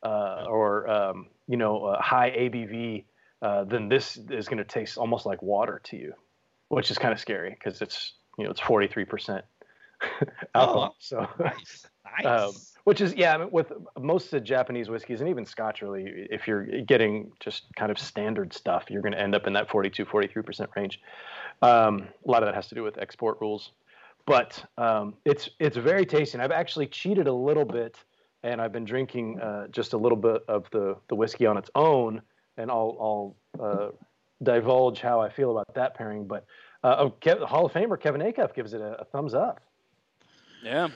uh, or um, you know uh, high ABV, uh, then this is going to taste almost like water to you, which is kind of scary because it's you know it's 43 percent alcohol. So nice, nice. um, which is yeah, with most of the Japanese whiskeys and even Scotch, really, if you're getting just kind of standard stuff, you're going to end up in that 42, 43 percent range. Um, a lot of that has to do with export rules, but um, it's it's very tasty. And I've actually cheated a little bit, and I've been drinking uh, just a little bit of the the whiskey on its own, and I'll I'll uh, divulge how I feel about that pairing. But uh, oh, Kev, Hall of Famer Kevin Acuff gives it a, a thumbs up. Yeah,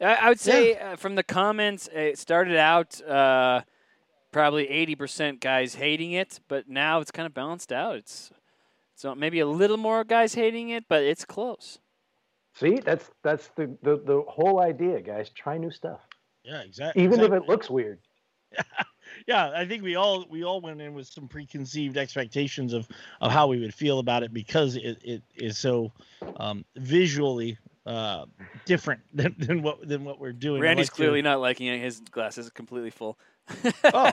I, I would say uh, from the comments, it started out uh, probably eighty percent guys hating it, but now it's kind of balanced out. It's so maybe a little more guys hating it, but it's close. See, that's that's the, the the whole idea, guys. Try new stuff, yeah, exactly. even if it looks weird. yeah i think we all we all went in with some preconceived expectations of of how we would feel about it because it, it is so um visually uh different than, than what than what we're doing Randy's like to- clearly not liking it. His glass is completely full. Oh.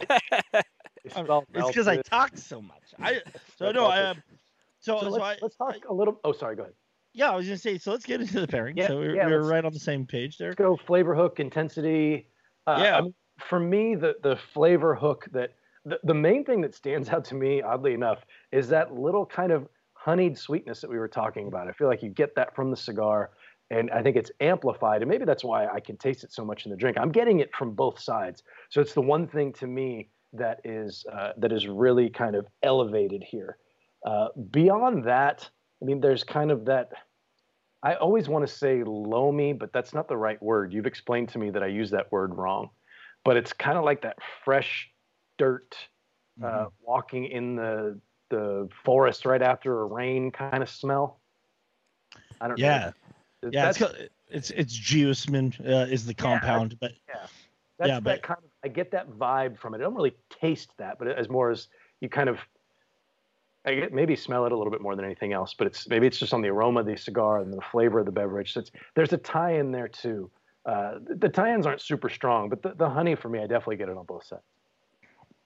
It's, I'm- all it's because i talk so much i so no i good. uh, so, So so, let's, I, let's talk a little. Oh, sorry. Go ahead. yeah i was gonna say so let's get into the pairing Yeah, so we're, yeah, we're right on the same page there Let's go flavor hook intensity. Uh, Yeah. I mean, for me, the the flavor hook that the, the main thing that stands out to me, oddly enough, is that little kind of honeyed sweetness that we were talking about. I feel like you get that from the cigar, and I think it's amplified, and maybe that's why I can taste it so much in the drink. I'm getting it from both sides, so it's the one thing to me that is uh, that is really kind of elevated here. Uh, beyond that, I mean, there's kind of that. I always want to say loamy, but that's not the right word. You've explained to me that I use that word wrong, but it's kind of like that fresh dirt uh, Mhm. walking in the the forest right after a rain kind of smell. I don't Yeah, know. Yeah. It's it's it's geosmin uh, is the compound, but yeah, that's yeah, that but- kind of I get that vibe from it. I don't really taste that, but as more as you kind of I get, maybe smell it a little bit more than anything else, but it's maybe it's just on the aroma of the cigar and the flavor of the beverage. So it's, there's a tie in there too. Uh, the, the tie-ins aren't super strong, but the, the honey for me, I definitely get it on both sides.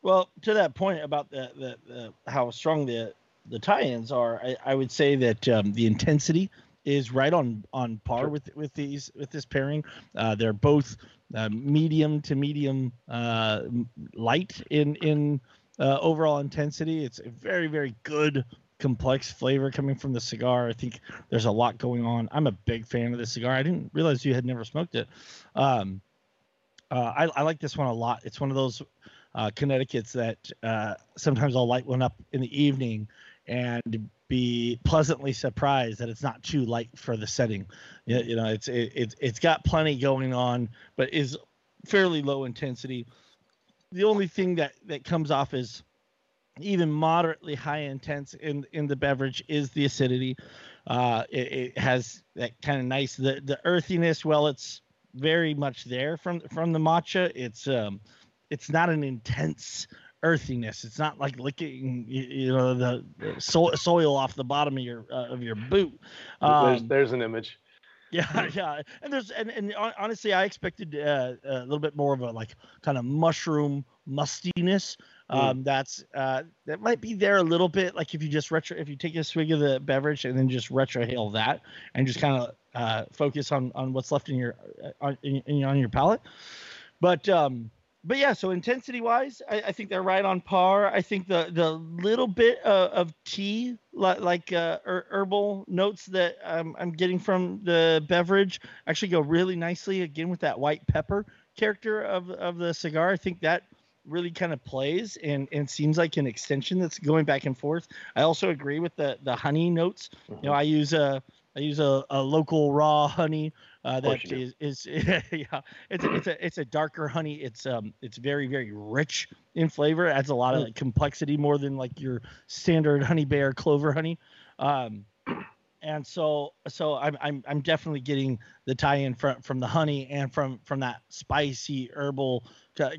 Well, to that point about the, the, the how strong the the tie-ins are, I, I would say that um, the intensity is right on on par Sure. with with these with this pairing. Uh, they're both uh, medium to medium uh, light in in uh, overall intensity. It's a very very good complex flavor coming from the cigar. I think there's a lot going on. I'm a big fan of this cigar. I didn't realize you had never smoked it. Um, uh, I, I like this one a lot. It's one of those uh, Connecticut's that uh, sometimes I'll light one up in the evening and be pleasantly surprised that it's not too light for the setting. You, know, it's it, it's it's got plenty going on, but is fairly low intensity. The only thing that that comes off as even moderately high intense in in the beverage is the acidity. Uh, it, it has that kind of nice the the earthiness. Well, it's very much there from from the matcha. It's um, it's not an intense earthiness. It's not like licking you, you know the, the so- soil off the bottom of your uh, of your boot. there's, Um, there's an image. yeah, yeah, and there's and, and honestly, I expected uh, a little bit more of a like kind of mushroom mustiness. Mm. Um, that's uh, that might be there a little bit. Like if you just retro, if you take a swig of the beverage and then just retrohale that, and just kind of uh, focus on on what's left in your uh, on in, in, on your palate. But um, but yeah, so intensity wise, I, I think they're right on par. I think the the little bit uh, of tea, like like uh, her- herbal notes that um, I'm getting from the beverage, actually go really nicely again with that white pepper character of of the cigar. I think that really kind of plays and and seems like an extension that's going back and forth. I also agree with the the honey notes. You know, I use a I use a, a local raw honey uh, that is, is yeah it's a, it's a it's a darker honey. It's um it's very very rich in flavor. It Adds a lot of complexity more than like your standard honey bear clover honey. Um, and so so I'm I'm I'm definitely getting the tie-in from from the honey and from from that spicy herbal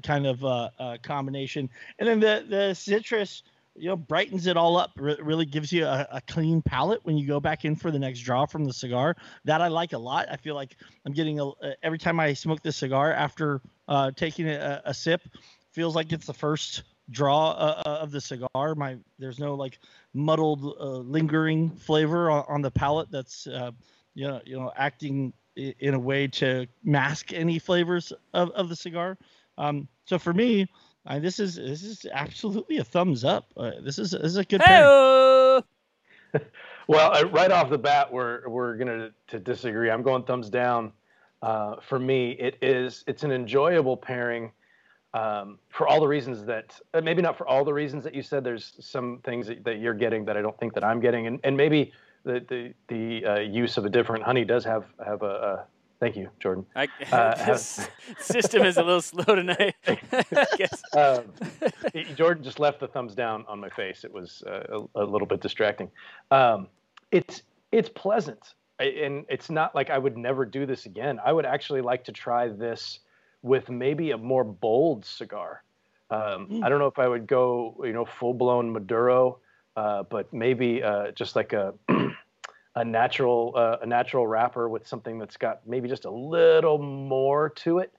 kind of uh, uh, combination, and then the the citrus you know brightens it all up. Re- really gives you a, a clean palate when you go back in for the next draw from the cigar. That I like a lot. I feel like I'm getting a uh, every time I smoke this cigar after uh, taking a, a sip, feels like it's the first draw uh, uh, of the cigar. My there's no like muddled, uh, lingering flavor on, on the palate that's uh, you know you know acting in a way to mask any flavors of, of the cigar. Um, so for me, I, this is this is absolutely a thumbs up. Uh, this is this is a good pairing. Hey, Well, uh, right off the bat, we're we're gonna to disagree. I'm going thumbs down. Uh, for me, it is it's an enjoyable pairing um, for all the reasons that uh, maybe not for all the reasons that you said. There's some things that, that you're getting that I don't think that I'm getting, and and maybe the the the uh, use of a different honey does have have a. a thank you, Jordan. I, Uh, this system is a little slow tonight. I guess. um, Jordan just left the thumbs down on my face. It was uh, a, a little bit distracting. Um, it's it's pleasant, I- and it's not like I would never do this again. I would actually like to try this with maybe a more bold cigar. Um, Mm. I don't know if I would go, you know, full blown Maduro, uh, but maybe uh, just like a a natural uh, a natural wrapper with something that's got maybe just a little more to it.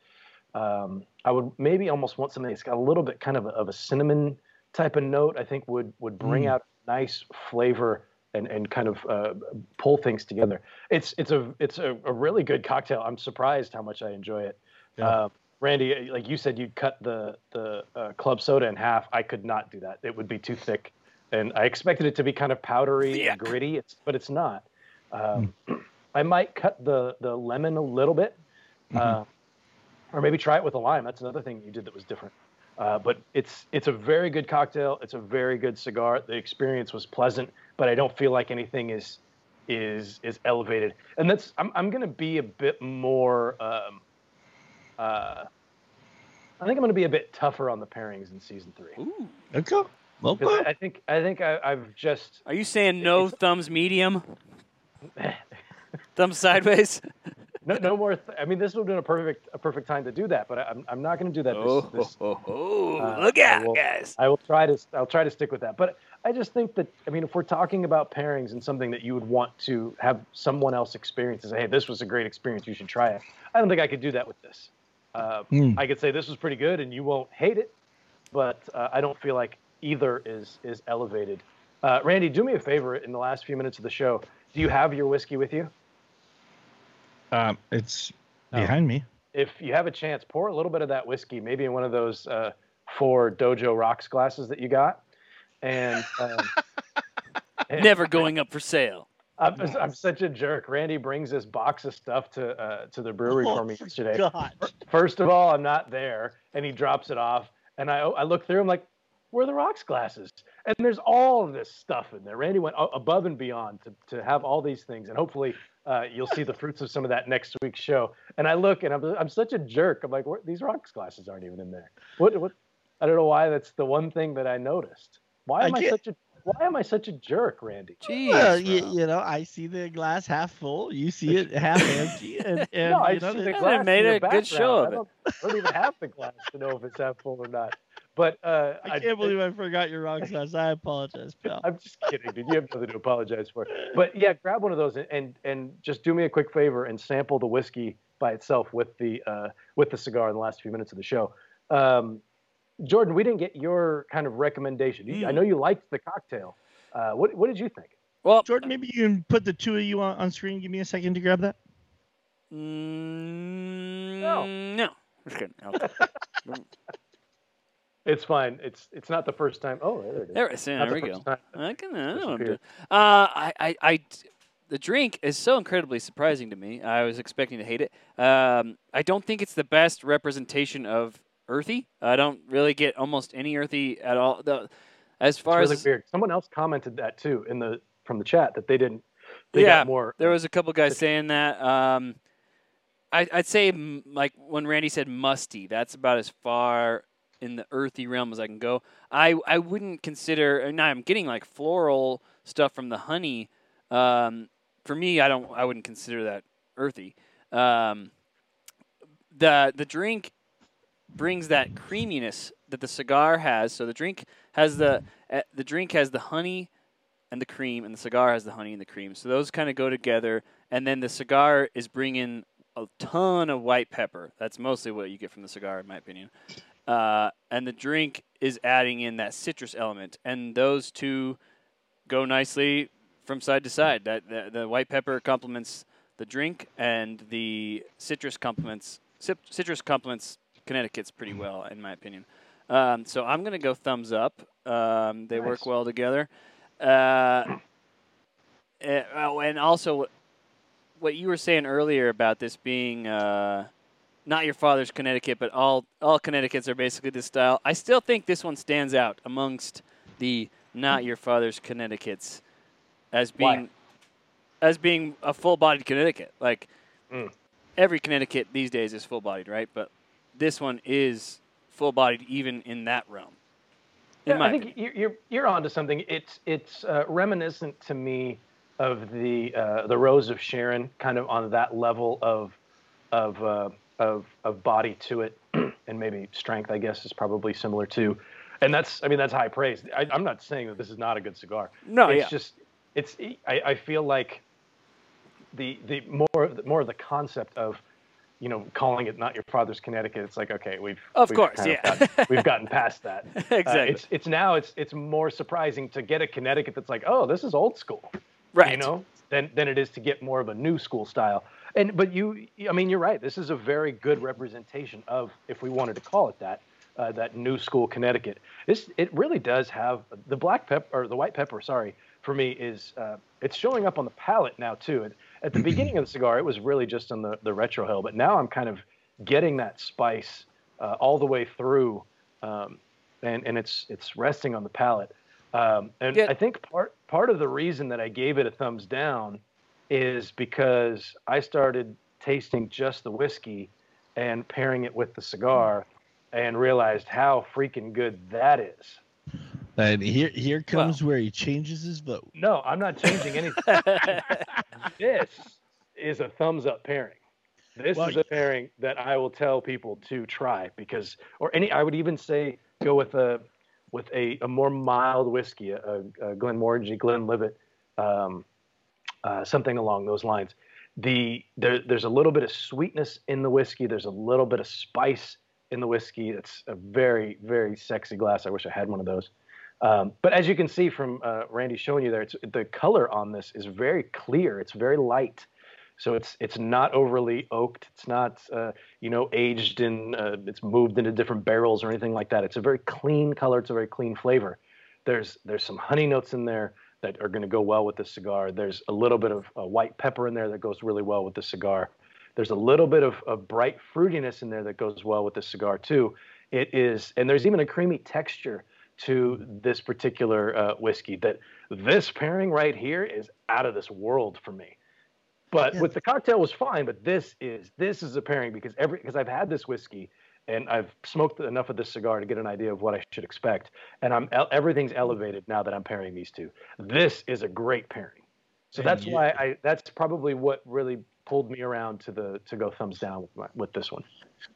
Um, I would maybe almost want something that's got a little bit kind of a, of a cinnamon type of note. I think would would bring Mm. out nice flavor and and kind of uh, pull things together. It's it's a it's a, a really good cocktail. I'm surprised how much I enjoy it. Yeah. Uh, Randy, like you said, you'd cut the the uh, club soda in half. I could not do that. It would be too thick, and I expected it to be kind of powdery and gritty. It's but it's not. Um, I might cut the the lemon a little bit, uh, or maybe try it with a lime. That's another thing you did that was different. Uh, but it's it's a very good cocktail. It's a very good cigar. The experience was pleasant, but I don't feel like anything is is is elevated. And that's I'm I'm gonna be a bit more. Um, uh, I think I'm gonna be a bit tougher on the pairings in season three. Ooh. Okay. I, I think I think I, I've just Are you saying no thumbs medium? Thumb sideways. no, no more. Th- I mean, this would have been a perfect a perfect time to do that, but I, I'm I'm not going to do that. This, oh, this, oh, oh, uh, look I out, will- guys. I will try to I'll try to stick with that. But I just think that I mean, if we're talking about pairings and something that you would want to have someone else experience and say, hey, this was a great experience, you should try it. I don't think I could do that with this. Uh, Hmm. I could say this was pretty good, and you won't hate it, but uh, I don't feel like either is is elevated. Uh, Randy, do me a favor. In the last few minutes of the show, do you have your whiskey with you? Um, it's Oh. behind me. if you have a chance, pour a little bit of that whiskey, maybe in one of those uh, four Dojo Rocks glasses that you got. And, um, Never going up for sale. I'm, I'm such a jerk. Randy brings this box of stuff to uh, to the brewery for me Oh, yesterday. God. First of all, I'm not there, and he drops it off, and I I look through. I'm like, where are the rocks glasses? And there's all of this stuff in there. Randy went above and beyond to to have all these things, and hopefully uh, you'll see the fruits of some of that next week's show. And I look, and I'm I'm such a jerk. I'm like, where, these rocks glasses aren't even in there. What what? I don't know why. That's the one thing that I noticed. Why am I, get- such a why am I such a jerk, Randy? Jeez. Well, you, you know, I see the glass half full. You see it half empty, and, and no, I you know, see the the- Yeah, glass. made in the a good show background. of I don't, I don't even have the glass to know if it's half full or not. But uh, I can't believe I forgot your rock glass. I apologize, pal. I'm just kidding, dude. You have nothing to apologize for. But yeah, grab one of those and and, and just do me a quick favor and sample the whiskey by itself with the uh, with the cigar in the last few minutes of the show. Um, Jordan, we didn't get your kind of recommendation. You- I Mm. know you liked the cocktail. Uh, what what did you think? Well, Jordan, maybe you can put the two of you on, on screen. Give me a second to grab that. mm, No. no. Just kidding. It's fine. It's it's not the first time. Oh, there it is. There. Yeah, there the we go. time. I can. I know what I'm doing. Uh, I, I, I, the drink is so incredibly surprising to me. I was expecting to hate it. Um, I don't think it's the best representation of earthy. I don't really get almost any earthy at all. The, as far It's really as weird. Someone else commented that too in the from the chat that they didn't. They Yeah, got more. There was a couple guys saying that. Um, I, I'd say m- like when Randy said musty, that's about as far in the earthy realm as I can go. I I wouldn't consider. And I'm getting like floral stuff from the honey. Um, for me, I don't. I wouldn't consider that earthy. Um, the the drink brings that creaminess that the cigar has. So the drink has the uh, the drink has the honey and the cream, and the cigar has the honey and the cream. So those kind of go together. And then the cigar is bringing a ton of white pepper. That's mostly what you get from the cigar, in my opinion. Uh, and the drink is adding in that citrus element, and those two go nicely from side to side. That the, the white pepper complements the drink, and the citrus complements citrus complements Connecticut's pretty well, in my opinion. Um, so I'm gonna go thumbs up. Um, they work well together. Uh, eh, oh, and also, what you were saying earlier about this being uh, not your father's Connecticut, but all all Connecticut's are basically this style. I still think this one stands out amongst the not your father's Connecticut's as Why? being as being a full-bodied Connecticut. Like Mm. every Connecticut these days is full-bodied, right? But this one is full-bodied even in that realm. In Yeah, I think opinion. you're, you're you're onto something. It's it's uh, reminiscent to me of the uh, the Rose of Sharon, kind of on that level of of uh, of of body to it, and maybe strength. I guess is probably similar too. And that's I mean that's high praise. I, I'm not saying that this is not a good cigar. No, it's yeah. just it's I, I feel like the the more the more of the concept of you know calling it not your father's Connecticut. It's like okay, we've Of we've course, yeah. gotten- we've gotten past that. Uh, exactly. it's it's now it's it's more surprising to get a Connecticut that's like, oh, this is old school, right. you know, than than it is to get more of a new school style. And but you, I mean, you're right. This is a very good representation of, if we wanted to call it that, uh, that new school Connecticut. This it really does have the black pepper or the white pepper. Sorry, for me is uh, it's showing up on the palate now too. At, at the beginning of the cigar, it was really just on the the retrohale, but now I'm kind of getting that spice uh, all the way through, um, and and it's it's resting on the palate. Um, and Yeah. I think part part of the reason that I gave it a thumbs down is because I started tasting just the whiskey and pairing it with the cigar, and realized how freaking good that is. And here, here comes where he changes his vote. No, I'm not changing anything. this is a thumbs up pairing. This Well, is a pairing that I will tell people to try because, or any, I would even say go with a with a, a more mild whiskey, a, a Glenmorangie, Glenlivet, um, uh, something along those lines. The there, there's a little bit of sweetness in the whiskey. There's a little bit of spice in the whiskey. It's a very very sexy glass. I wish I had one of those. Um, but as you can see from uh, Randy showing you there, the color on this is very clear. It's very light. So it's it's not overly oaked. It's not uh, you know aged in. Uh, it's moved into different barrels or anything like that. It's a very clean color. It's a very clean flavor. There's there's some honey notes in there that are going to go well with the cigar. There's a little bit of uh, white pepper in there that goes really well with the cigar. There's a little bit of, of bright fruitiness in there that goes well with the cigar too. It is, and there's even a creamy texture to this particular uh, whiskey that this pairing right here is out of this world for me. But Yeah. with the cocktail was fine, but this is this is a pairing because every because I've had this whiskey and I've smoked enough of this cigar to get an idea of what I should expect, and I'm everything's elevated now that I'm pairing these two. This is a great pairing, so that's you- why I that's probably what really pulled me around to the to go thumbs down with my, with this one.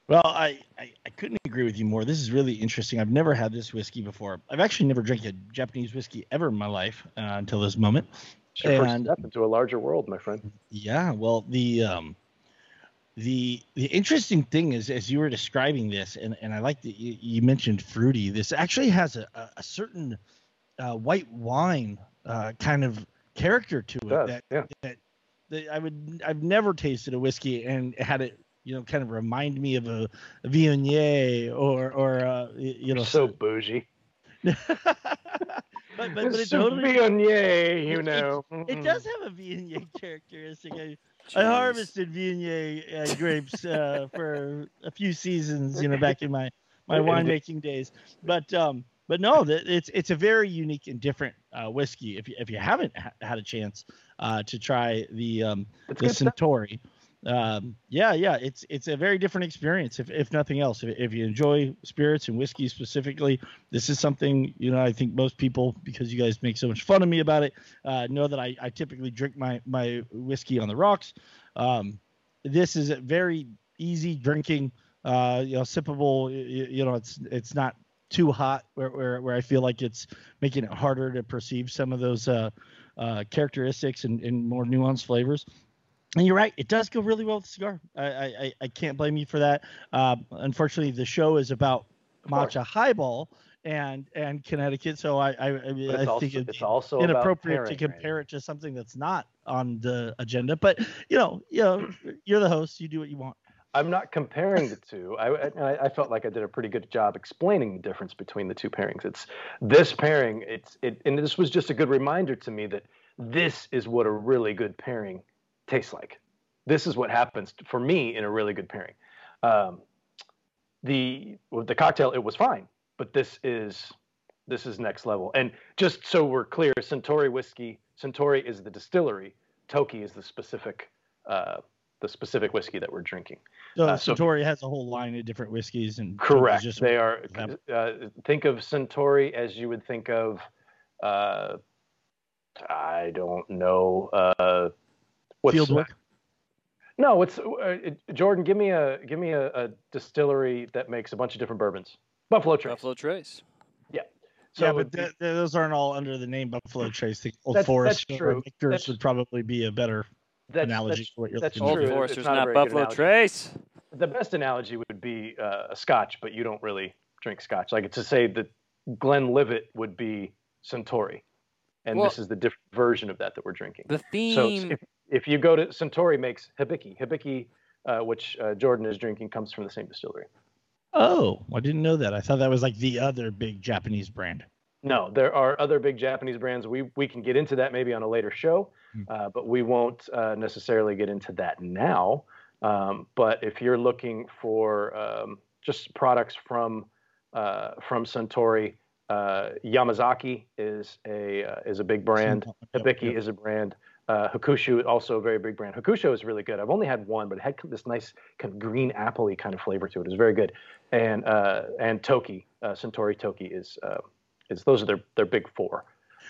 Well, I, I, I couldn't agree with you more. This is really interesting. I've never had this whiskey before. I've actually never drank a Japanese whiskey ever in my life uh, until this moment. Your first And- step into a larger world, my friend. Yeah, well, the um, the the interesting thing is, as you were describing this, and, and I like that you, you mentioned fruity. This actually has a, a, a certain uh, white wine uh, kind of character to it It does, that, yeah. that that I would I've never tasted a whiskey and had it you know kind of remind me of a, a Viognier or or uh, you know so bougie. but, but, but it It's totally Viognier, you it- know. it does have a Viognier characteristic. I, I harvested Viognier uh, grapes uh, for a few seasons, you know, back in my my winemaking days. But um, but no, that it's it's a very unique and different uh, whiskey. If you if you haven't ha- had a chance uh, to try the um, the Suntory. stuff. Um, yeah, yeah, it's it's a very different experience. If if nothing else, if, if you enjoy spirits and whiskey specifically, this is something you know I think most people because you guys make so much fun of me about it uh, know that I, I typically drink my my whiskey on the rocks. Um, this is a very easy drinking, uh, you know, sippable. You, you know, it's it's not too hot where, where where I feel like it's making it harder to perceive some of those uh, uh, characteristics and, and more nuanced flavors. And you're right, it does go really well with the cigar. I I, I- I can't blame you for that. Uh, unfortunately, the show is about matcha highball and and Connecticut, so I I, I, I also, think it's also inappropriate to pairing, compare it to something that's not on the agenda. But you know, you know, you're the host. You do what you want. I'm not comparing the two. I, I I felt like I did a pretty good job explaining the difference between the two pairings. It's this pairing. It's it, and this was just a good reminder to me that this is what a really good pairing tastes like. This is what happens for me in a really good pairing. Um, the with the cocktail, it was fine, but this is this is next level. And just so we're clear, Suntory whiskey. Suntory is the distillery. Toki is the specific. Uh, the specific whiskey that we're drinking. So Uh, so- Suntory has a whole line of different whiskeys and Correct. Just, they are. Uh, think of Suntory as you would think of. Uh, I don't know. What's Fieldwork. No, it's uh, Jordan. Give me a give me a, a distillery that makes a bunch of different bourbons. Buffalo Trace. Buffalo Trace. So yeah, but be- th- th- those aren't all under the name Buffalo Trace. The Old That's- Forest that's or true. Victor's That's- would probably be a better that's, analogy that's- for what you're that's looking Old true. for. It's Forester's not not, Buffalo. Trace. the best analogy would be uh, a Scotch, but you don't really drink Scotch. Like to say that Glenlivet would be Suntory, and Well- this is the different version of that that we're drinking. The theme. if, if you go to Suntory makes Hibiki. Hibiki, uh, which uh, Jordan is drinking, comes from the same distillery. Oh, I didn't know that. I thought that was like the other big Japanese brand. No, there are other big Japanese brands. We we can get into that maybe on a later show, Hmm. uh, but we won't uh, necessarily get into that now. Um, but if you're looking for um, just products from uh, from Suntory, uh, Yamazaki is a uh, is a big brand. Hibiki is a brand. Uh, Hakushu also a very big brand. Hakushu is really good. I've only had one, but it had this nice kind of green appley kind of flavor to it. It was very good. And uh, and Toki, uh, Suntory Toki is uh, is those are their their big four,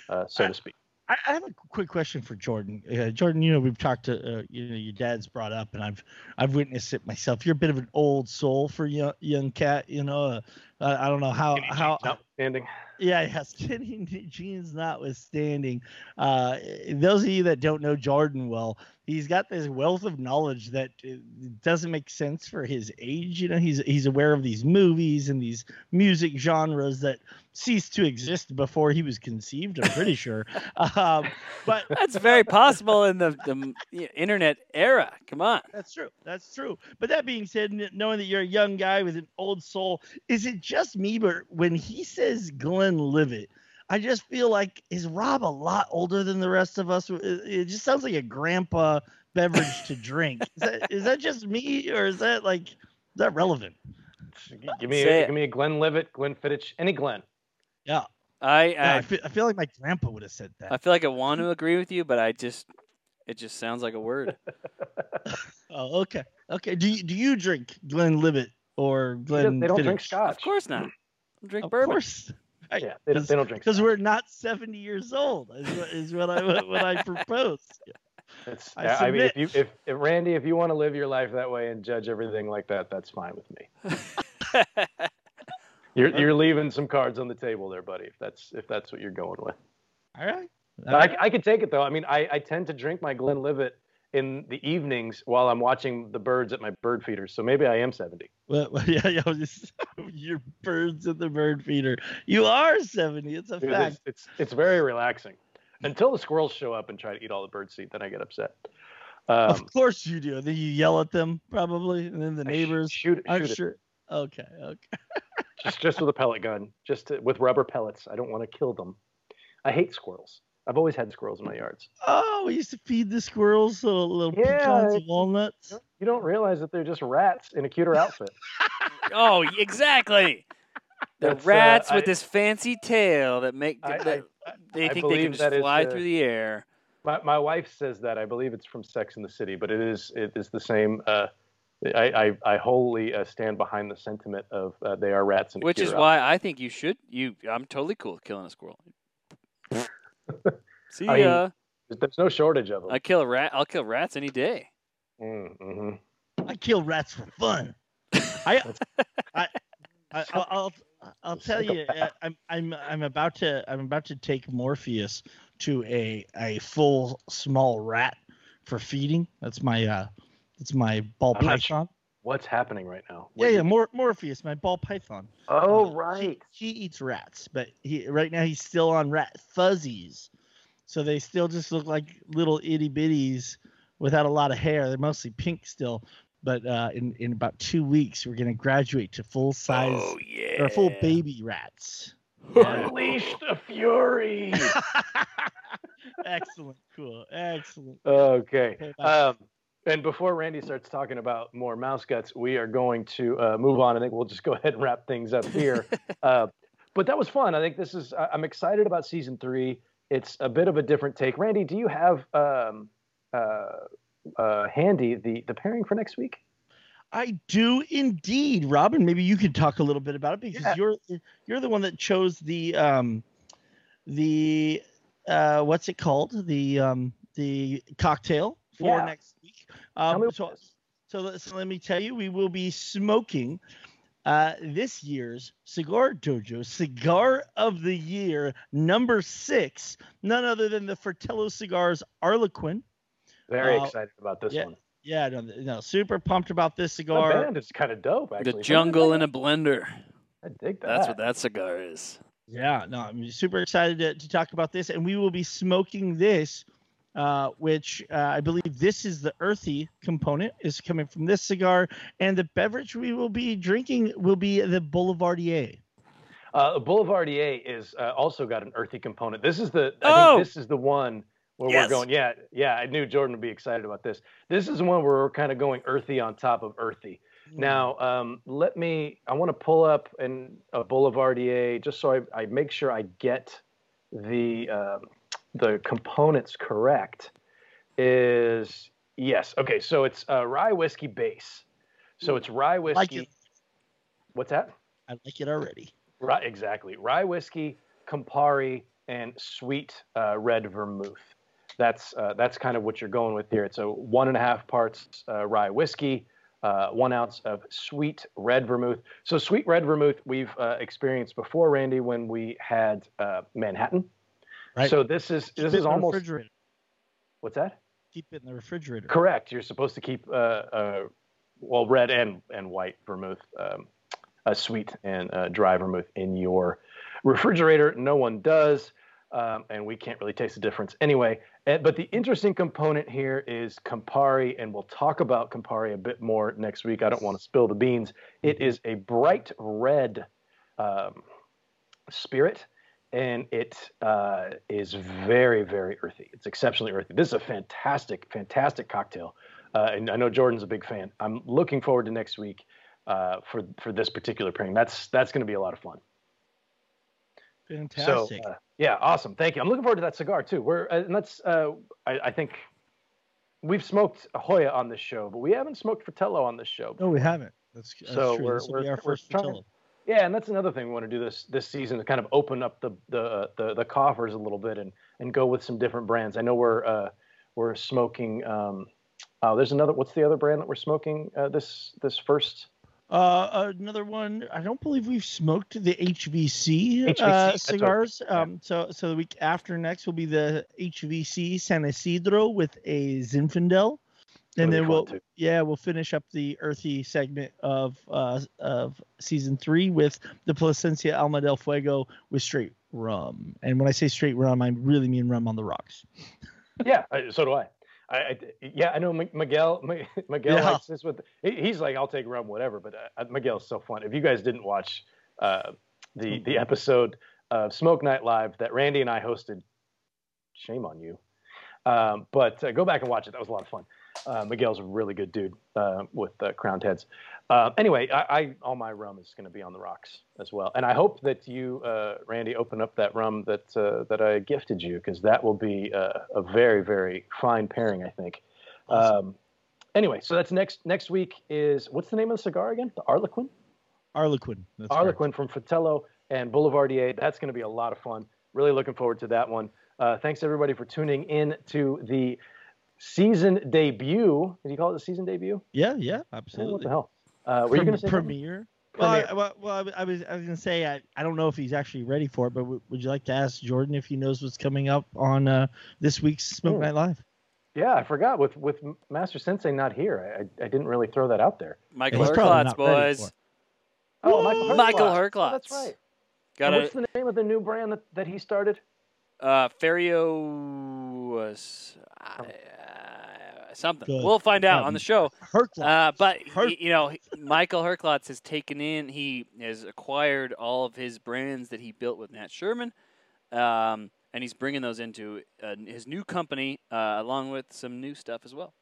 uh, so to speak. I, I have a quick question for Jordan. Uh, Jordan, you know we've talked to uh, you know your dad's brought up, and I've I've witnessed it myself. You're a bit of an old soul for young young cat. You know, uh, I, I don't know how how Notwithstanding. yeah, yeah, skinny jeans notwithstanding. Uh, those of you that don't know Jordan well, he's got this wealth of knowledge that uh, doesn't make sense for his age. You know, he's he's aware of these movies and these music genres that ceased to exist before he was conceived. I'm pretty sure. Um, but That's very possible in the, the internet era. Come on. That's true. That's true. But that being said, knowing that you're a young guy with an old soul, is it just me? But when he says Glenlivet, I just feel like is Rob a lot older than the rest of us? It, it just sounds like a grandpa beverage to drink. Is that, is that just me, or is that like is that relevant? Give me, Say a, it. give me a Glenn Levitt, Glenfiddich, any Glenn. Yeah. I Yeah, I, I, feel, I feel like my grandpa would have said that. I feel like I want to agree with you, but I just it just sounds like a word. Oh, okay. Okay. Do you do you drink Glenlivet or They Glen? don't- they don't drink scotch. Of course not. I drink Of bourbon. course. I- Yeah, they don't, they don't drink because we're not 70 years old is what, is what I what I propose. It's, I yeah, I mean, if you, if, if Randy, if you want to live your life that way and judge everything like that, that's fine with me. You're, uh, you're leaving some cards on the table there, buddy. If that's if that's what you're going with, All right. I, I could take it though. I mean, I, I tend to drink my Glenlivet in the evenings while I'm watching the birds at my bird feeders. So maybe I am 70. Well, yeah, yeah. Just, your birds at the bird feeder. You are 70. It's a Dude, fact. it's, it's it's very relaxing until the squirrels show up and try to eat all the bird seed. Then I get upset. Um, of course you do. Then you yell at them probably, and then the I neighbors. shoot, shoot I'm sure. Okay. Okay. just just with a pellet gun, just to, with rubber pellets. I don't want to kill them. I hate squirrels. I've always had squirrels in my yards. Oh, we used to feed the squirrels so little Yeah, pecans and walnuts. You don't realize that they're just rats in a cuter outfit. Oh, exactly. The That's, uh, rats with I- this fancy tail that make I- that I- they I think they can just that is, fly uh, through the air. My, my wife says that. I believe it's from Sex in the City, but it is it is the same. Uh, I, I I wholly uh, stand behind the sentiment of uh, they are rats in a Which is cuter why I think you should. You, I'm totally cool with killing a squirrel. See I mean, ya. outfit. There's no shortage of them. I kill a rat. I'll kill rats any day. Mm, mhm. I kill rats for fun. I, I, I, I'll, I'll, I'll tell you, uh, I'm, I'm, I'm about to, I'm about to take Morpheus to a, a full small rat for feeding. That's my, uh, that's my ball I'm not python. What's happening right now? Yeah, What- yeah, Mor- Morpheus, my ball python. Oh Uh, right. He, he eats rats, but he right now he's still on rat fuzzies, so they still just look like little itty bitties without a lot of hair. They're mostly pink still, but uh, in in about two weeks we're gonna graduate to full size Oh yeah. or full baby rats. Unleash the fury. Excellent, cool, excellent. okay. Okay. Um, and before Randy starts talking about more mouse guts, we are going to uh, move on. I think we'll just go ahead and wrap things up here. uh, but that was fun. I think this is. I'm excited about season three. It's a bit of a different take. Randy, do you have um, uh, uh, handy the the pairing for next week? I do indeed, Robin. Maybe you could talk a little bit about it because Yeah. you're you're the one that chose the um the uh what's it called the um the cocktail for Yeah. next week. Um, so so so let me tell you, we will be smoking uh, this year's Cigar Dojo Cigar of the Year number six, none other than the Fratello Cigars Arlequin. Very Uh, excited about this yeah, one. Yeah, no, no, super pumped about this The cigar. band is kind of dope, actually. The jungle in a blender. I dig that. That's what that cigar is. Yeah, no, I'm super excited to, to talk about this, and we will be smoking this, uh, which uh, I believe this is the earthy component is coming from this cigar, and the beverage we will be drinking will be the Boulevardier. Uh, Boulevardier is uh, also got an earthy component. This is the I Oh! think this is the one where Yes. we're going. Yeah, yeah. I knew Jordan would be excited about this. This is the one where we're kind of going earthy on top of earthy. Now, um, let me. I want to pull up an, a Boulevardier just so I, I make sure I get the um, the components correct. Is yes. Okay, so it's uh, rye whiskey base. So it's rye whiskey. like it. What's that? I like it already. Right, exactly. Rye whiskey, Campari, and sweet uh, red vermouth. That's uh, that's kind of what you're going with here. It's a one and a half parts uh, rye whiskey, uh, one ounce of sweet red vermouth. So sweet red vermouth we've uh, experienced before, Randy, when we had uh, Manhattan. Right. So this is Keep this is almost refrigerator. what's that? Keep it in the refrigerator. Correct. You're supposed to keep uh, uh, well red and and white vermouth, um, a sweet and uh, dry vermouth in your refrigerator. No one does, um, and we can't really taste the difference anyway. And, but the interesting component here is Campari, and we'll talk about Campari a bit more next week. I don't want to spill the beans. It is a bright red um, spirit. And it uh, is very, very earthy. It's exceptionally earthy. This is a fantastic, fantastic cocktail. Uh, and I know Jordan's a big fan. I'm looking forward to next week uh, for for this particular pairing. That's that's going to be a lot of fun. Fantastic. So uh, yeah, awesome. Thank you. I'm looking forward to that cigar too. We're uh, and that's uh, I, I think we've smoked Joya on this show, but we haven't smoked Fratello on this show. no, we haven't. That's, that's So true. we're- this will we're- our first trying- Fratello. Yeah, and that's another thing we want to do this this season to kind of open up the the the, the coffers a little bit and and go with some different brands. I know we're uh, we're smoking. Um, oh, there's another. What's the other brand that we're smoking uh, this this first? Uh, another one. I don't believe we've smoked the HVC, HVC, uh, cigars. yeah. Um, so so the week after next will be the HVC San Isidro with a Zinfandel, and then we'll too. yeah we'll finish up the earthy segment of uh of season three with the Placencia Alma del Fuego with straight rum. And when I say straight rum, I really mean rum on the rocks. yeah, so do I. I, I yeah, I know M- Miguel. M- Miguel Yeah. likes this with. He's like, I'll take rum, whatever. But uh, Miguel's so fun. If you guys didn't watch uh, the the episode of Smoke Night Live that Randy and I hosted, shame on you. Um, but uh, go back and watch it. That was a lot of fun. Uh, Miguel's a really good dude uh, with uh, crowned heads. Uh, anyway, I, I all my rum is going to be on the rocks as well, and I hope that you, uh, Randy, open up that rum that uh, that I gifted you because that will be uh, a very very fine pairing, I think. Um, anyway, so that's next next week is what's the name of the cigar again? The Arlequin. Arlequin. That's correct. Arlequin from Fratello and Boulevardier. That's going to be a lot of fun. Really looking forward to that one. Uh, thanks everybody for tuning in to the season debut. Did you call it the season debut? Yeah, yeah, Oh, absolutely. what the hell? Uh, were you going to say premiere? Well, I, well, well, I was- I was gonna say I, I don't know if he's actually ready for it, but w- would you like to ask Jordan if he knows what's coming up on uh, this week's Smoke Hmm. Night Live? Yeah, I forgot. With with Master Sensei not here, I, I didn't really throw that out there. Michael he's probably Herklotz, not ready for boys. Oh, Michael Herklotz. Michael Oh, that's right. Got And a what's the name of the new brand that, that he started? uh, Ferio was uh, something. Good. We'll find out Um, on the show. Herklotz. Uh, but he- you know, Michael Herklotz has taken in. He has acquired all of his brands that he built with Nat Sherman, um, and he's bringing those into uh, his new company, uh, along with some new stuff as well.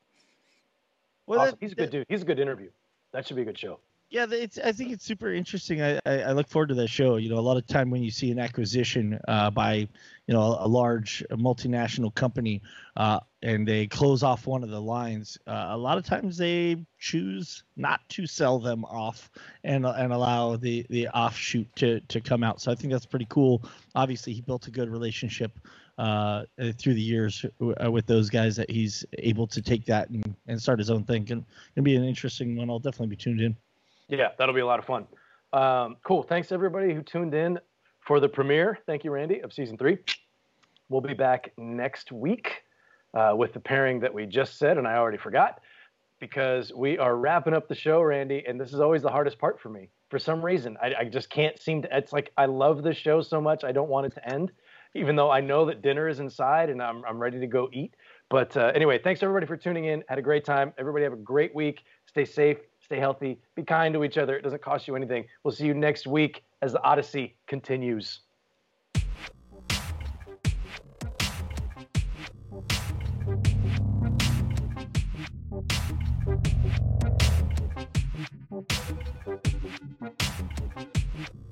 Well, awesome. that- He's a good dude. He's a good interview. That should be a good show. Yeah, it's. I think it's super interesting. I, I, I look forward to that show. You know, a lot of time when you see an acquisition uh, by, you know, a, large multinational company, uh, and they close off one of the lines, uh, a lot of times they choose not to sell them off and and allow the the offshoot to to come out. So I think that's pretty cool. Obviously, he built a good relationship uh, uh, through the years uh, with those guys that he's able to take that and, and start his own thing. Can can be an interesting one. I'll definitely be tuned in. Yeah, that'll be a lot of fun. Um, cool. Thanks everybody who tuned in for the premiere. Thank you, Randy, of season three. We'll be back next week uh, with the pairing that we just said, and I already forgot because we are wrapping up the show, Randy, and this is always the hardest part for me. For some reason, I, I just can't seem to. It's like I love this show so much, I don't want it to end, even though I know that dinner is inside and I'm, I'm ready to go eat. But uh, anyway, thanks everybody for tuning in. Had a great time. Everybody have a great week. Stay safe, stay healthy, be kind to each other. It doesn't cost you anything. We'll see you next week as the Odyssey continues.